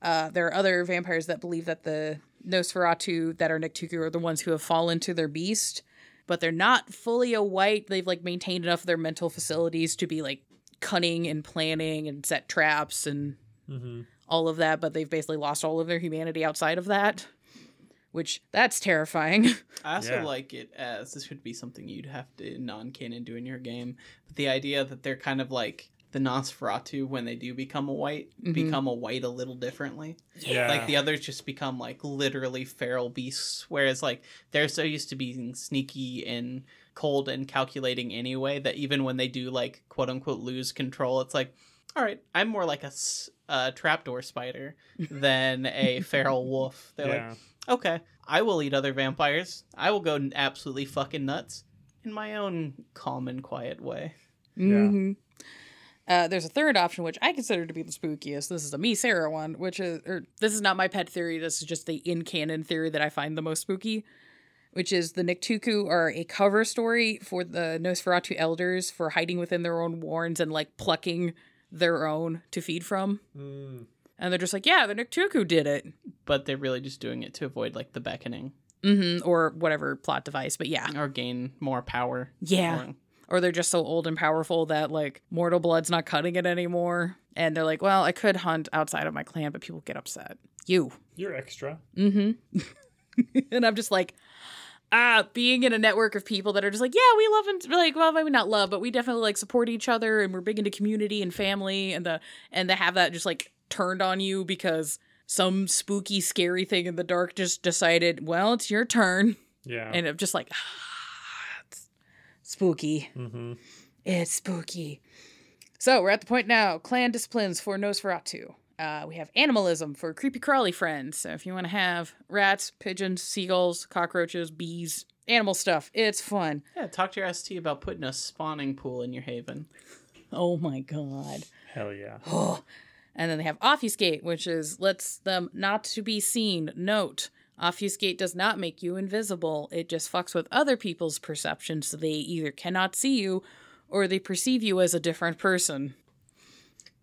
Uh, there are other vampires that believe that the Nosferatu that are Nictuku are the ones who have fallen to their beast, but they're not fully a wight. They've like maintained enough of their mental facilities to be like cunning and planning and set traps and hmm all of that, but they've basically lost all of their humanity outside of that. Which that's terrifying. *laughs* I also Yeah. like it as this would be something you'd have to non-canon do in your game. But the idea that they're kind of like the Nosferatu when they do become a wight, Mhm. become a wight a little differently. Yeah. Like the others just become like literally feral beasts, whereas like they're so used to being sneaky and cold and calculating anyway that even when they do like quote unquote lose control, it's like, all right, I'm more like a, s- a trapdoor spider *laughs* than a feral wolf. They're like, yeah. Okay, I will eat other vampires. I will go absolutely fucking nuts in my own calm and quiet way. Mhm. Uh, there's a third option, which I consider to be the spookiest. This is a me Sarah one, which is, or this is not my pet theory. This is just the in canon theory that I find the most spooky, which is the Nictuku are a cover story for the Nosferatu elders for hiding within their own warrens and like plucking their own to feed from. Mm. And they're just like, yeah, the Nictuku did it. But they're really just doing it to avoid like the beckoning hmm Or whatever plot device. But yeah. or gain more power. Yeah. Or- or they're just so old and powerful that like mortal blood's not cutting it anymore and they're like well i could hunt outside of my clan but people get upset you You're extra. mm-hmm *laughs* and i'm just like ah being in a network of people that are just like yeah we love and like well maybe not love but we definitely like support each other and we're big into community and family and the and to have that just like turned on you because some spooky scary thing in the dark just decided well it's your turn Yeah. and i'm just like ah, it's spooky hmm it's spooky. So we're at the point now. Clan disciplines for Nosferatu. Uh, we have animalism for creepy crawly friends. So if you want to have rats, pigeons, seagulls, cockroaches, bees, animal stuff, it's fun. Yeah, talk to your ST about putting a spawning pool in your haven. Oh my god. Hell yeah. *gasps* Oh. And then they have obfuscate, which is lets them not to be seen. Note, obfuscate does not make you invisible. It just fucks with other people's perception so they either cannot see you or they perceive you as a different person.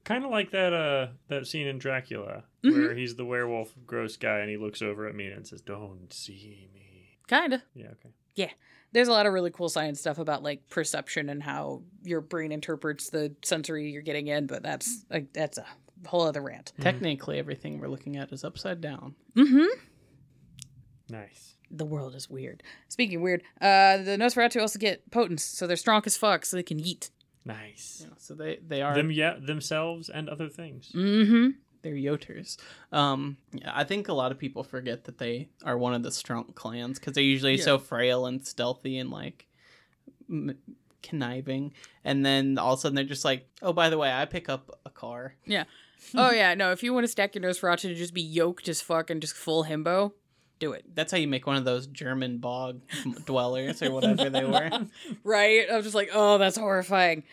Kind of like that uh that scene in Dracula Mm-hmm. where he's the werewolf gross guy and he looks over at me and says, "Don't see me." Kinda. Yeah, okay. Yeah. There's a lot of really cool science stuff about like perception and how your brain interprets the sensory you're getting in, but that's like that's a whole other rant. Technically, everything we're looking at is upside down. Mm-hmm. Nice. The world is weird. Speaking of weird, uh, the Nosferatu also get potence, so they're strong as fuck, so they can eat. Nice. Yeah, so they they are Them, yeah, themselves and other things. Mm-hmm. they're yoters. Um, yeah, I think a lot of people forget that they are one of the strong clans because they're usually Yeah. so frail and stealthy and like m- conniving, and then all of a sudden they're just like, oh, by the way, I pick up a car. Oh yeah, no. If you want to stack your Nosferatu to just be yoked as fuck and just full himbo, do it. That's how you make one of those German bog *laughs* dwellers or whatever they were. *laughs* Right? I was just like, oh, that's horrifying.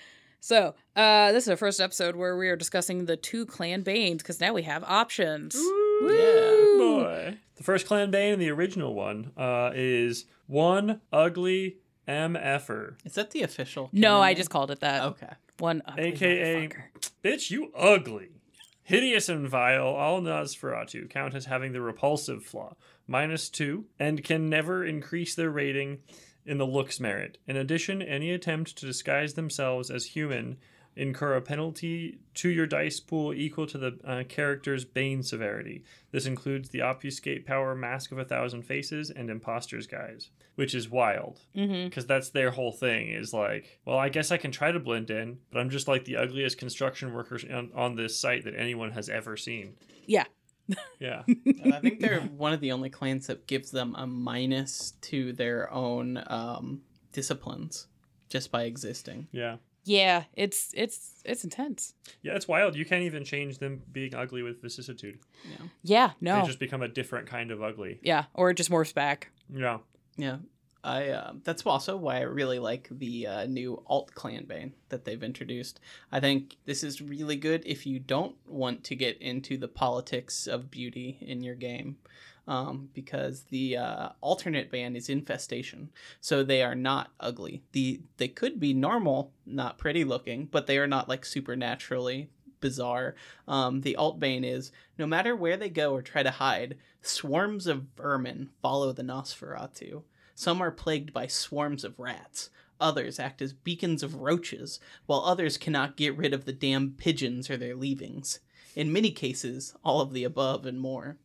So, uh, this is our first episode where we are discussing the two clan banes because now we have options. Yeah. Boy. The first clan bane and the original one uh, is one ugly MFer. Is that the official? No, canon I name? just called it that. okay. One ugly AKA. Bitch, you ugly. Hideous and vile, all Nosferatu count as having the repulsive flaw, minus two, and can never increase their rating in the looks merit. In addition, any attempt to disguise themselves as human incur a penalty to your dice pool equal to the uh, character's bane severity. This includes the obfuscate power Mask of a Thousand Faces and Imposter's Guise, which is wild because that's their whole thing is like well i guess i can try to blend in but i'm just like the ugliest construction worker on, on this site that anyone has ever seen Yeah. yeah *laughs* And I think they're one of the only clans that gives them a minus to their own um, disciplines just by existing. yeah Yeah, it's it's it's intense. yeah it's wild you can't even change them being ugly with vicissitude Yeah. Yeah, no. they just become a different kind of ugly Yeah, or it just morphs back. yeah Yeah. I uh, that's also why I really like the uh, new alt clan bane that they've introduced. I think this is really good if you don't want to get into the politics of beauty in your game, um, because the uh, alternate bane is infestation, so they are not ugly. the They could be normal, not pretty looking, but they are not like supernaturally bizarre. Um, the alt bane is no matter where they go or try to hide, swarms of vermin follow the Nosferatu. Some are plagued by swarms of rats. Others act as beacons of roaches, while others cannot get rid of the damned pigeons or their leavings. In many cases, all of the above and more.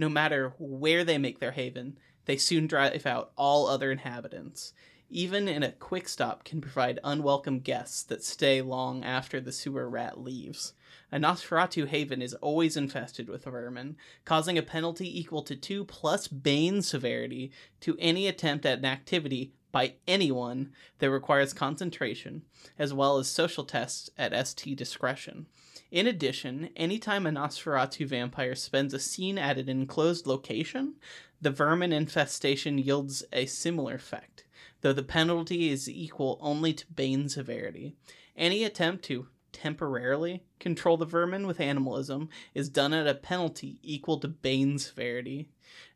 No matter where they make their haven, they soon drive out all other inhabitants. Even in a quick stop can provide unwelcome guests that stay long after the sewer rat leaves. A Nosferatu haven is always infested with vermin, causing a penalty equal to 2 plus Bane severity to any attempt at an activity by anyone that requires concentration, as well as social tests at ST discretion. In addition, anytime a Nosferatu vampire spends a scene at an enclosed location, the vermin infestation yields a similar effect, though the penalty is equal only to Bane severity. Any attempt to temporarily control the vermin with animalism is done at a penalty equal to Bane severity.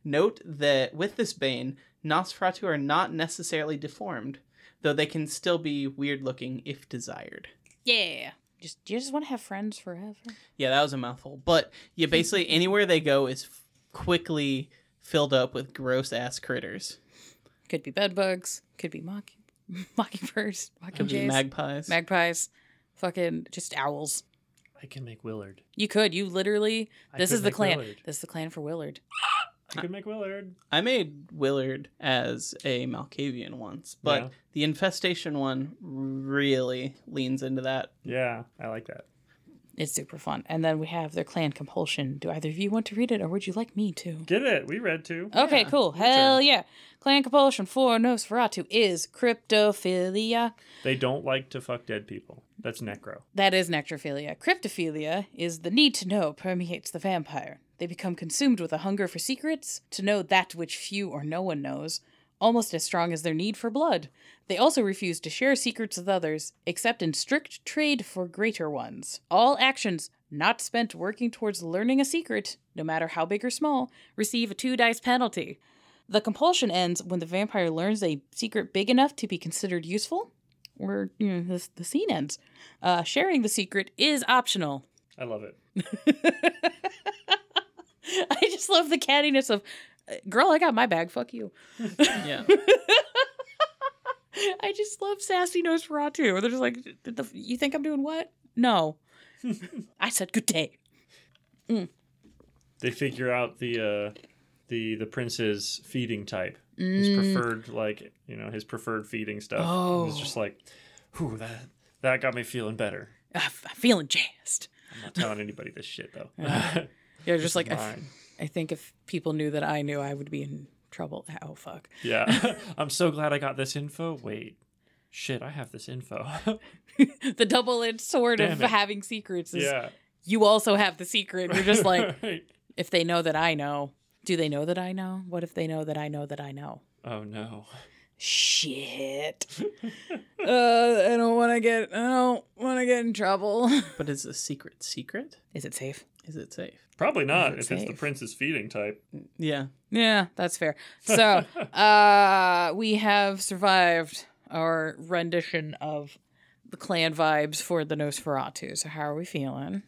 Note that with this Bane, Nosferatu are not necessarily deformed, though they can still be weird looking if desired. Yeah. Just you just want to have friends forever. Yeah, that was a mouthful. But yeah, basically *laughs* anywhere they go is f- quickly filled up with gross ass critters. Could be bed bugs. Could be mocking *laughs* mockingbirds, Could be mockingjays, magpies. magpies, fucking just owls. i can make willard You could. You literally. I This could is the make clan. Willard. This is the clan for Willard. I could make willard I made Willard as a Malkavian once, but Yeah. the infestation one really leans into that. yeah i like that It's super fun. And then we have their clan compulsion. Do either of you want to read it, or would you like me to? get it we read too Okay, Yeah, cool. Hell yeah. Clan compulsion for Nosferatu is cryptophilia. they don't like to fuck dead people that's necro That is necrophilia. Cryptophilia is the need to know permeates the vampire. They become consumed with a hunger for secrets, to know that which few or no one knows, almost as strong as their need for blood. They also refuse to share secrets with others, except in strict trade for greater ones. All actions not spent working towards learning a secret, no matter how big or small, receive a two dice penalty. The compulsion ends when the vampire learns a secret big enough to be considered useful, or you know, the, the scene ends. Uh, sharing the secret is optional. i love it *laughs* *laughs* I just love the cattiness of, "Uh, girl, I got my bag. Fuck you. *laughs* Yeah. *laughs* I just love sassy Nosferatu. Where they're just like, "The- the- you think I'm doing what? No. I said good day. they figure out the uh the the prince's feeding type his Mm. preferred like you know his preferred feeding stuff Oh. it's just like whew that that got me feeling better f- I'm feeling jazzed. i'm not telling anybody this shit though Yeah. Yeah, just like I, f- Mine. I think if people knew that I knew, I would be in trouble. *laughs* Oh fuck. yeah *laughs* i'm so glad i got this info wait shit i have this info *laughs* the double-edged sword of it. having secrets is yeah you also have the secret. You're just like, Right. if they know that I know, do they know that I know? What if they know that I know that I know? oh no Shit. uh, I don't want to get. I don't want to get in trouble. But is the secret secret? Is it safe? Is it safe? Probably not it if it's the prince's feeding type Yeah. Yeah, that's fair. So, *laughs* uh, we have survived our rendition of the clan vibes for the Nosferatu. So, how are we feeling?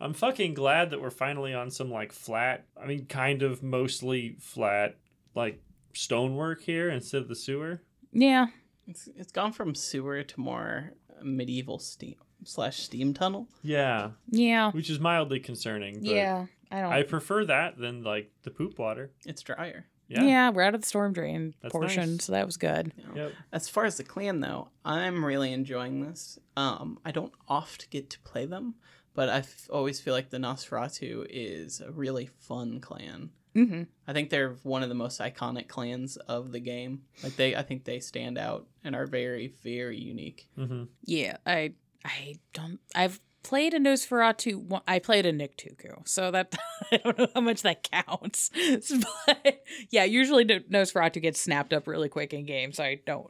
I'm fucking glad that we're finally on some like flat, I mean, kind of mostly flat, like stonework here instead of the sewer. Yeah, It's it's gone from sewer to more medieval steam slash steam tunnel. Yeah, yeah, which is mildly concerning. But yeah. I don't. I prefer that than like the poop water. It's drier. Yeah. yeah. we're out of the storm drain That's portion, nice. so that was good. Yep. As far as the clan though, I'm really enjoying this. Um, I don't oft get to play them, but I f- always feel like the Nosferatu is a really fun clan. hmm I think they're one of the most iconic clans of the game. Like they, I think they stand out and are very, very unique. hmm Yeah, I I don't. I've played a Nosferatu. I played a Nictuku, so that *laughs* I don't know how much that counts. *laughs* but yeah, usually No- Nosferatu gets snapped up really quick in games. So I don't.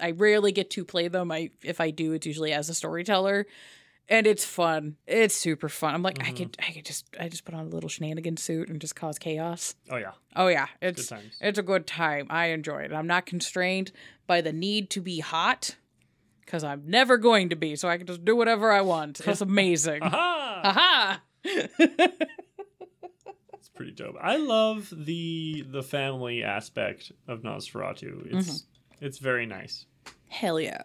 I rarely get to play them. I if I do, it's usually as a storyteller. And it's fun. It's super fun. I'm like, I Mhm. could, I could just, I just put on a little shenanigan suit and just cause chaos. Oh yeah, Oh yeah, good it's times. it's a good time. I enjoy it. I'm not constrained by the need to be hot because I'm never going to be. So I can just do whatever I want. *laughs* It's amazing. Aha! Aha! *laughs* It's pretty dope. I love the the family aspect of Nosferatu. It's mm-hmm. it's very nice Hell yeah.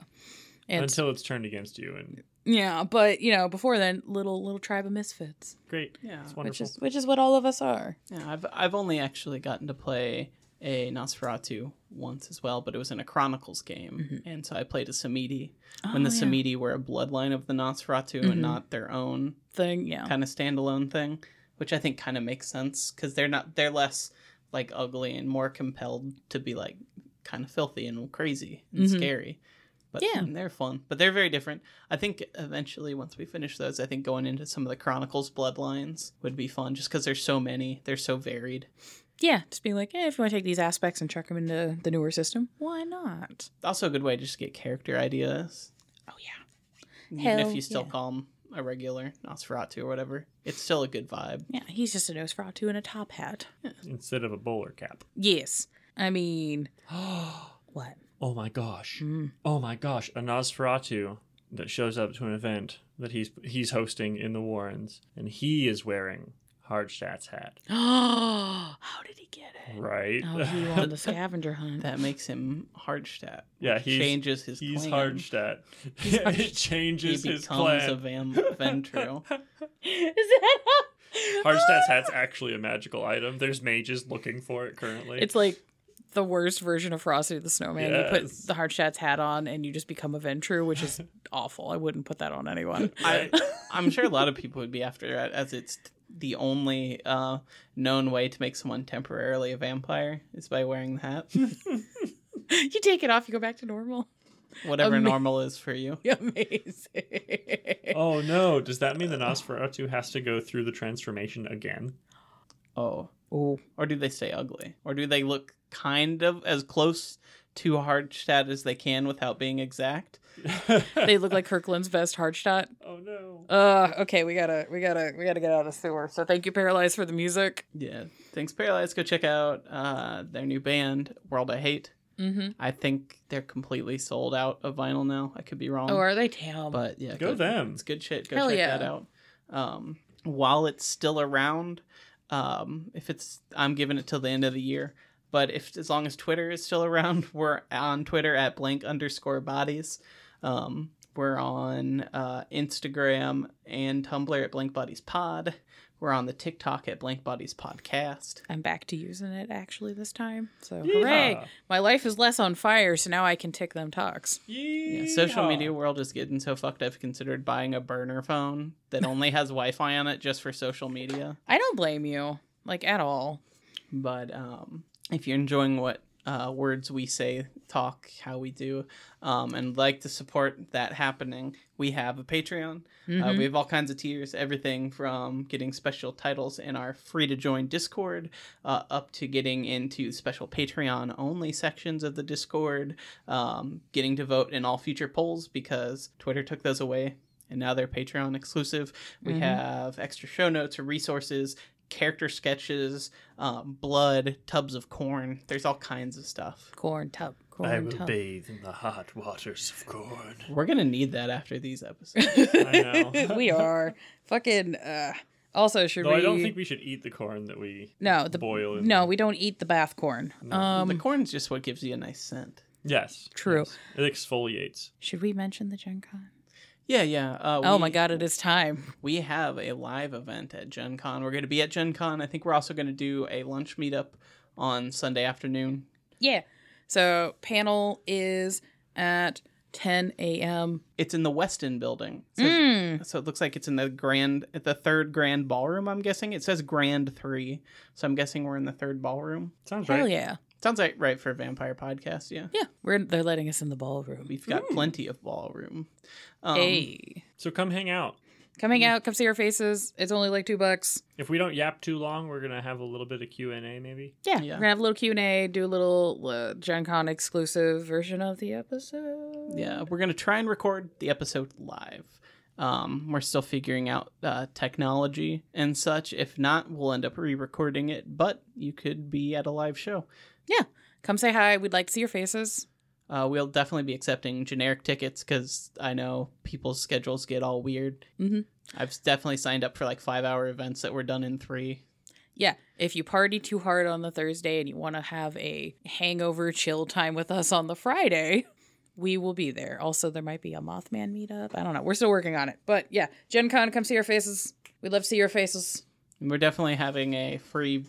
And until it's turned against you, and yeah, but you know, before then, little little tribe of misfits, great. Yeah, It's which wonderful. is which is what all of us are. Yeah, I've I've only actually gotten to play a Nosferatu once as well, but it was in a Chronicles game, and so I played a Samedi when the Mm-hmm. Oh, yeah. Samedi were a bloodline of the Nosferatu Mhm. and not their own thing, yeah. kind of standalone thing, which I think kind of makes sense because they're not they're less like ugly and more compelled to be like kind of filthy and crazy and Mhm. scary. But Yeah. they're fun, but they're very different. I think eventually, once we finish those, I think going into some of the Chronicles bloodlines would be fun, just because there's so many, they're so varied. Yeah, just be like, eh, if you want to take these aspects and chuck them into the newer system, why not? Also, a good way to just get character ideas. Oh yeah, Even Hell if you still yeah. call him a regular Nosferatu or whatever, it's still a good vibe. yeah. He's just a Nosferatu in a top hat. Instead of a bowler cap. Yes, I mean, *gasps* what? oh my gosh. Mm. Oh my gosh. A Nosferatu that shows up to an event that he's he's hosting in the Warrens, and he is wearing Hardestadt's hat. Oh, *gasps* how did he get it? Right. Oh, he won the *laughs* scavenger hunt. That makes him Hardestadt. Yeah, he changes his He's clan. Hardestadt. *laughs* He's Hard- *laughs* it He changes his becomes clan. a Vam- Ventrue. Is that how? Hardestadt's hat's actually a magical item. There's mages looking for it currently. It's like the worst version of Frosty the Snowman. You put the Hardestadt's hat on and you just become a Ventrue, which is awful. I wouldn't put that on anyone. I, I'm sure a lot of people would be after that, as it's the only uh, known way to make someone temporarily a vampire is by wearing the hat. *laughs* you take it off, you go back to normal. Whatever Ama- normal is for you. *laughs* Amazing. oh no! Does that mean the Nosferatu has to go through the transformation again? Oh. Oh, Or do they stay ugly? Or do they look kind of as close to Hardestadt as they can without being exact? *laughs* they look like Kirkland's best hard shot. Oh no! Uh, okay, we gotta, we gotta, we gotta get out of the sewer. So thank you, Paralyzed, for the music. Yeah. Thanks, Paralyzed. Go check out uh, their new band, World I Hate. Mm-hmm. I think they're completely sold out of vinyl now. I could be wrong. Oh, are they damn? but yeah, Go them. It's good shit. Go Hell check yeah. that out. Um, while it's still around, um, if it's, I'm giving it till the end of the year. but if as long as Twitter is still around, *laughs* we're on Twitter at blank underscore bodies. Um, we're on uh, Instagram and Tumblr at Blank Bodies Pod. We're on the TikTok at Blank Bodies Podcast. I'm back to using it actually this time. So Yeehaw. hooray! My life is less on fire, so now I can tick them talks. Yeah, social media world is getting so fucked. I've considered buying a burner phone that only has Wi-Fi on it just for social media. I don't blame you, like at all. But um, if you're enjoying what uh, words we say, talk, how we do, um, and like to support that happening, we have a Patreon. Uh, Mhm. we have all kinds of tiers, everything from getting special titles in our free to join Discord, uh, up to getting into special Patreon only sections of the Discord, um, getting to vote in all future polls because Twitter took those away. And now they're Patreon exclusive. We Mhm. have extra show notes or resources, character sketches, um, blood, tubs of corn. There's all kinds of stuff. Corn tub. Corn I will tub. bathe in the hot waters of corn. We're gonna need that after these episodes. *laughs* I know. *laughs* we are fucking. Uh, also, should Though we? I don't think we should eat the corn that we no the boil. In no we don't eat the bath corn. No. Um, the corn's just what gives you a nice scent. Yes. True. yes. It exfoliates. should we mention the Gen Con? Yeah, yeah. Uh, oh my god, it is time. *laughs* We have a live event at Gen Con. We're going to be at Gen Con. I think we're also going to do a lunch meetup on Sunday afternoon. Yeah. So panel is at 10 a.m. It's in the Westin building. It says- Mm. So it looks like it's in the grand, at the third grand ballroom. I'm guessing it says grand three, so I'm guessing we're in the third ballroom. Sounds Hell right. yeah. Sounds like right for a vampire podcast. Yeah, Yeah. We're they're letting us in the ballroom. we've got plenty of ballroom. Um, hey. So come hang out. Come hang out, come see our faces. It's only like two bucks. If we don't yap too long, we're gonna have a little bit of Q and A, maybe. Yeah, Yeah. we're gonna have a little Q and A, do a little uh, Gen Con exclusive version of the episode. Yeah, we're gonna try and record the episode live. Um, we're still figuring out uh, technology and such. If not, we'll end up re-recording it. But you could be at a live show. Come say hi. We'd like to see your faces. Uh, we'll definitely be accepting generic tickets because I know people's schedules get all weird. Mhm. I've definitely signed up for like five-hour events that were done in three. Yeah, if you party too hard on the Thursday and you want to have a hangover chill time with us on the Friday, we will be there. Also, there might be a Mothman meetup. I don't know. We're still working on it. But yeah, Gen Con, come see our faces. We'd love to see your faces. And we're definitely having a free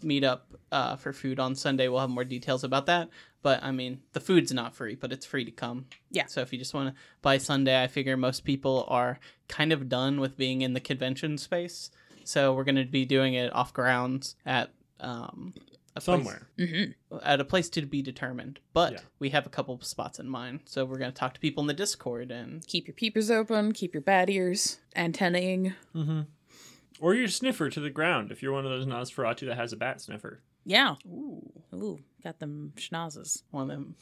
meetup uh, for food on Sunday. We'll have more details about that. But I mean, the food's not free, but it's free to come. Yeah. So if you just want to buy Sunday, I figure most people are kind of done with being in the convention space. So we're going to be doing it off grounds at um, a place- Somewhere. Mm-hmm. at a place to be determined. But Yeah. we have a couple of spots in mind. So we're going to talk to people in the Discord and Keep your peepers open. Keep your bad ears antennaing. Mm-hmm. Or your sniffer to the ground if you're one of those Nosferatu that has a bat sniffer. Yeah. ooh, Ooh, got them schnozzes. one of them.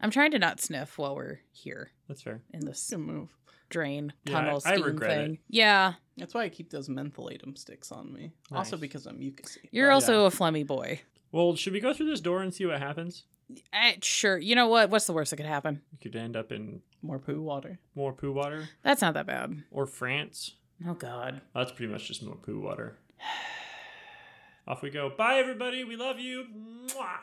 I'm trying to not sniff while we're here That's fair. in this Good move. drain Yeah, tunnel I- I steam regret thing. it. Yeah, That's why I keep those mentholatum sticks on me. Also Nice. because I'm mucusy. you're also yeah. a phlegmy boy. Well, should we go through this door and see what happens? Eh, sure. You know what? What's the worst that could happen? We could end up in More poo water. more poo water That's not that bad. or France. Oh God. That's pretty much just more poo water. *sighs* Off we go. Bye, everybody. We love you. Mwah.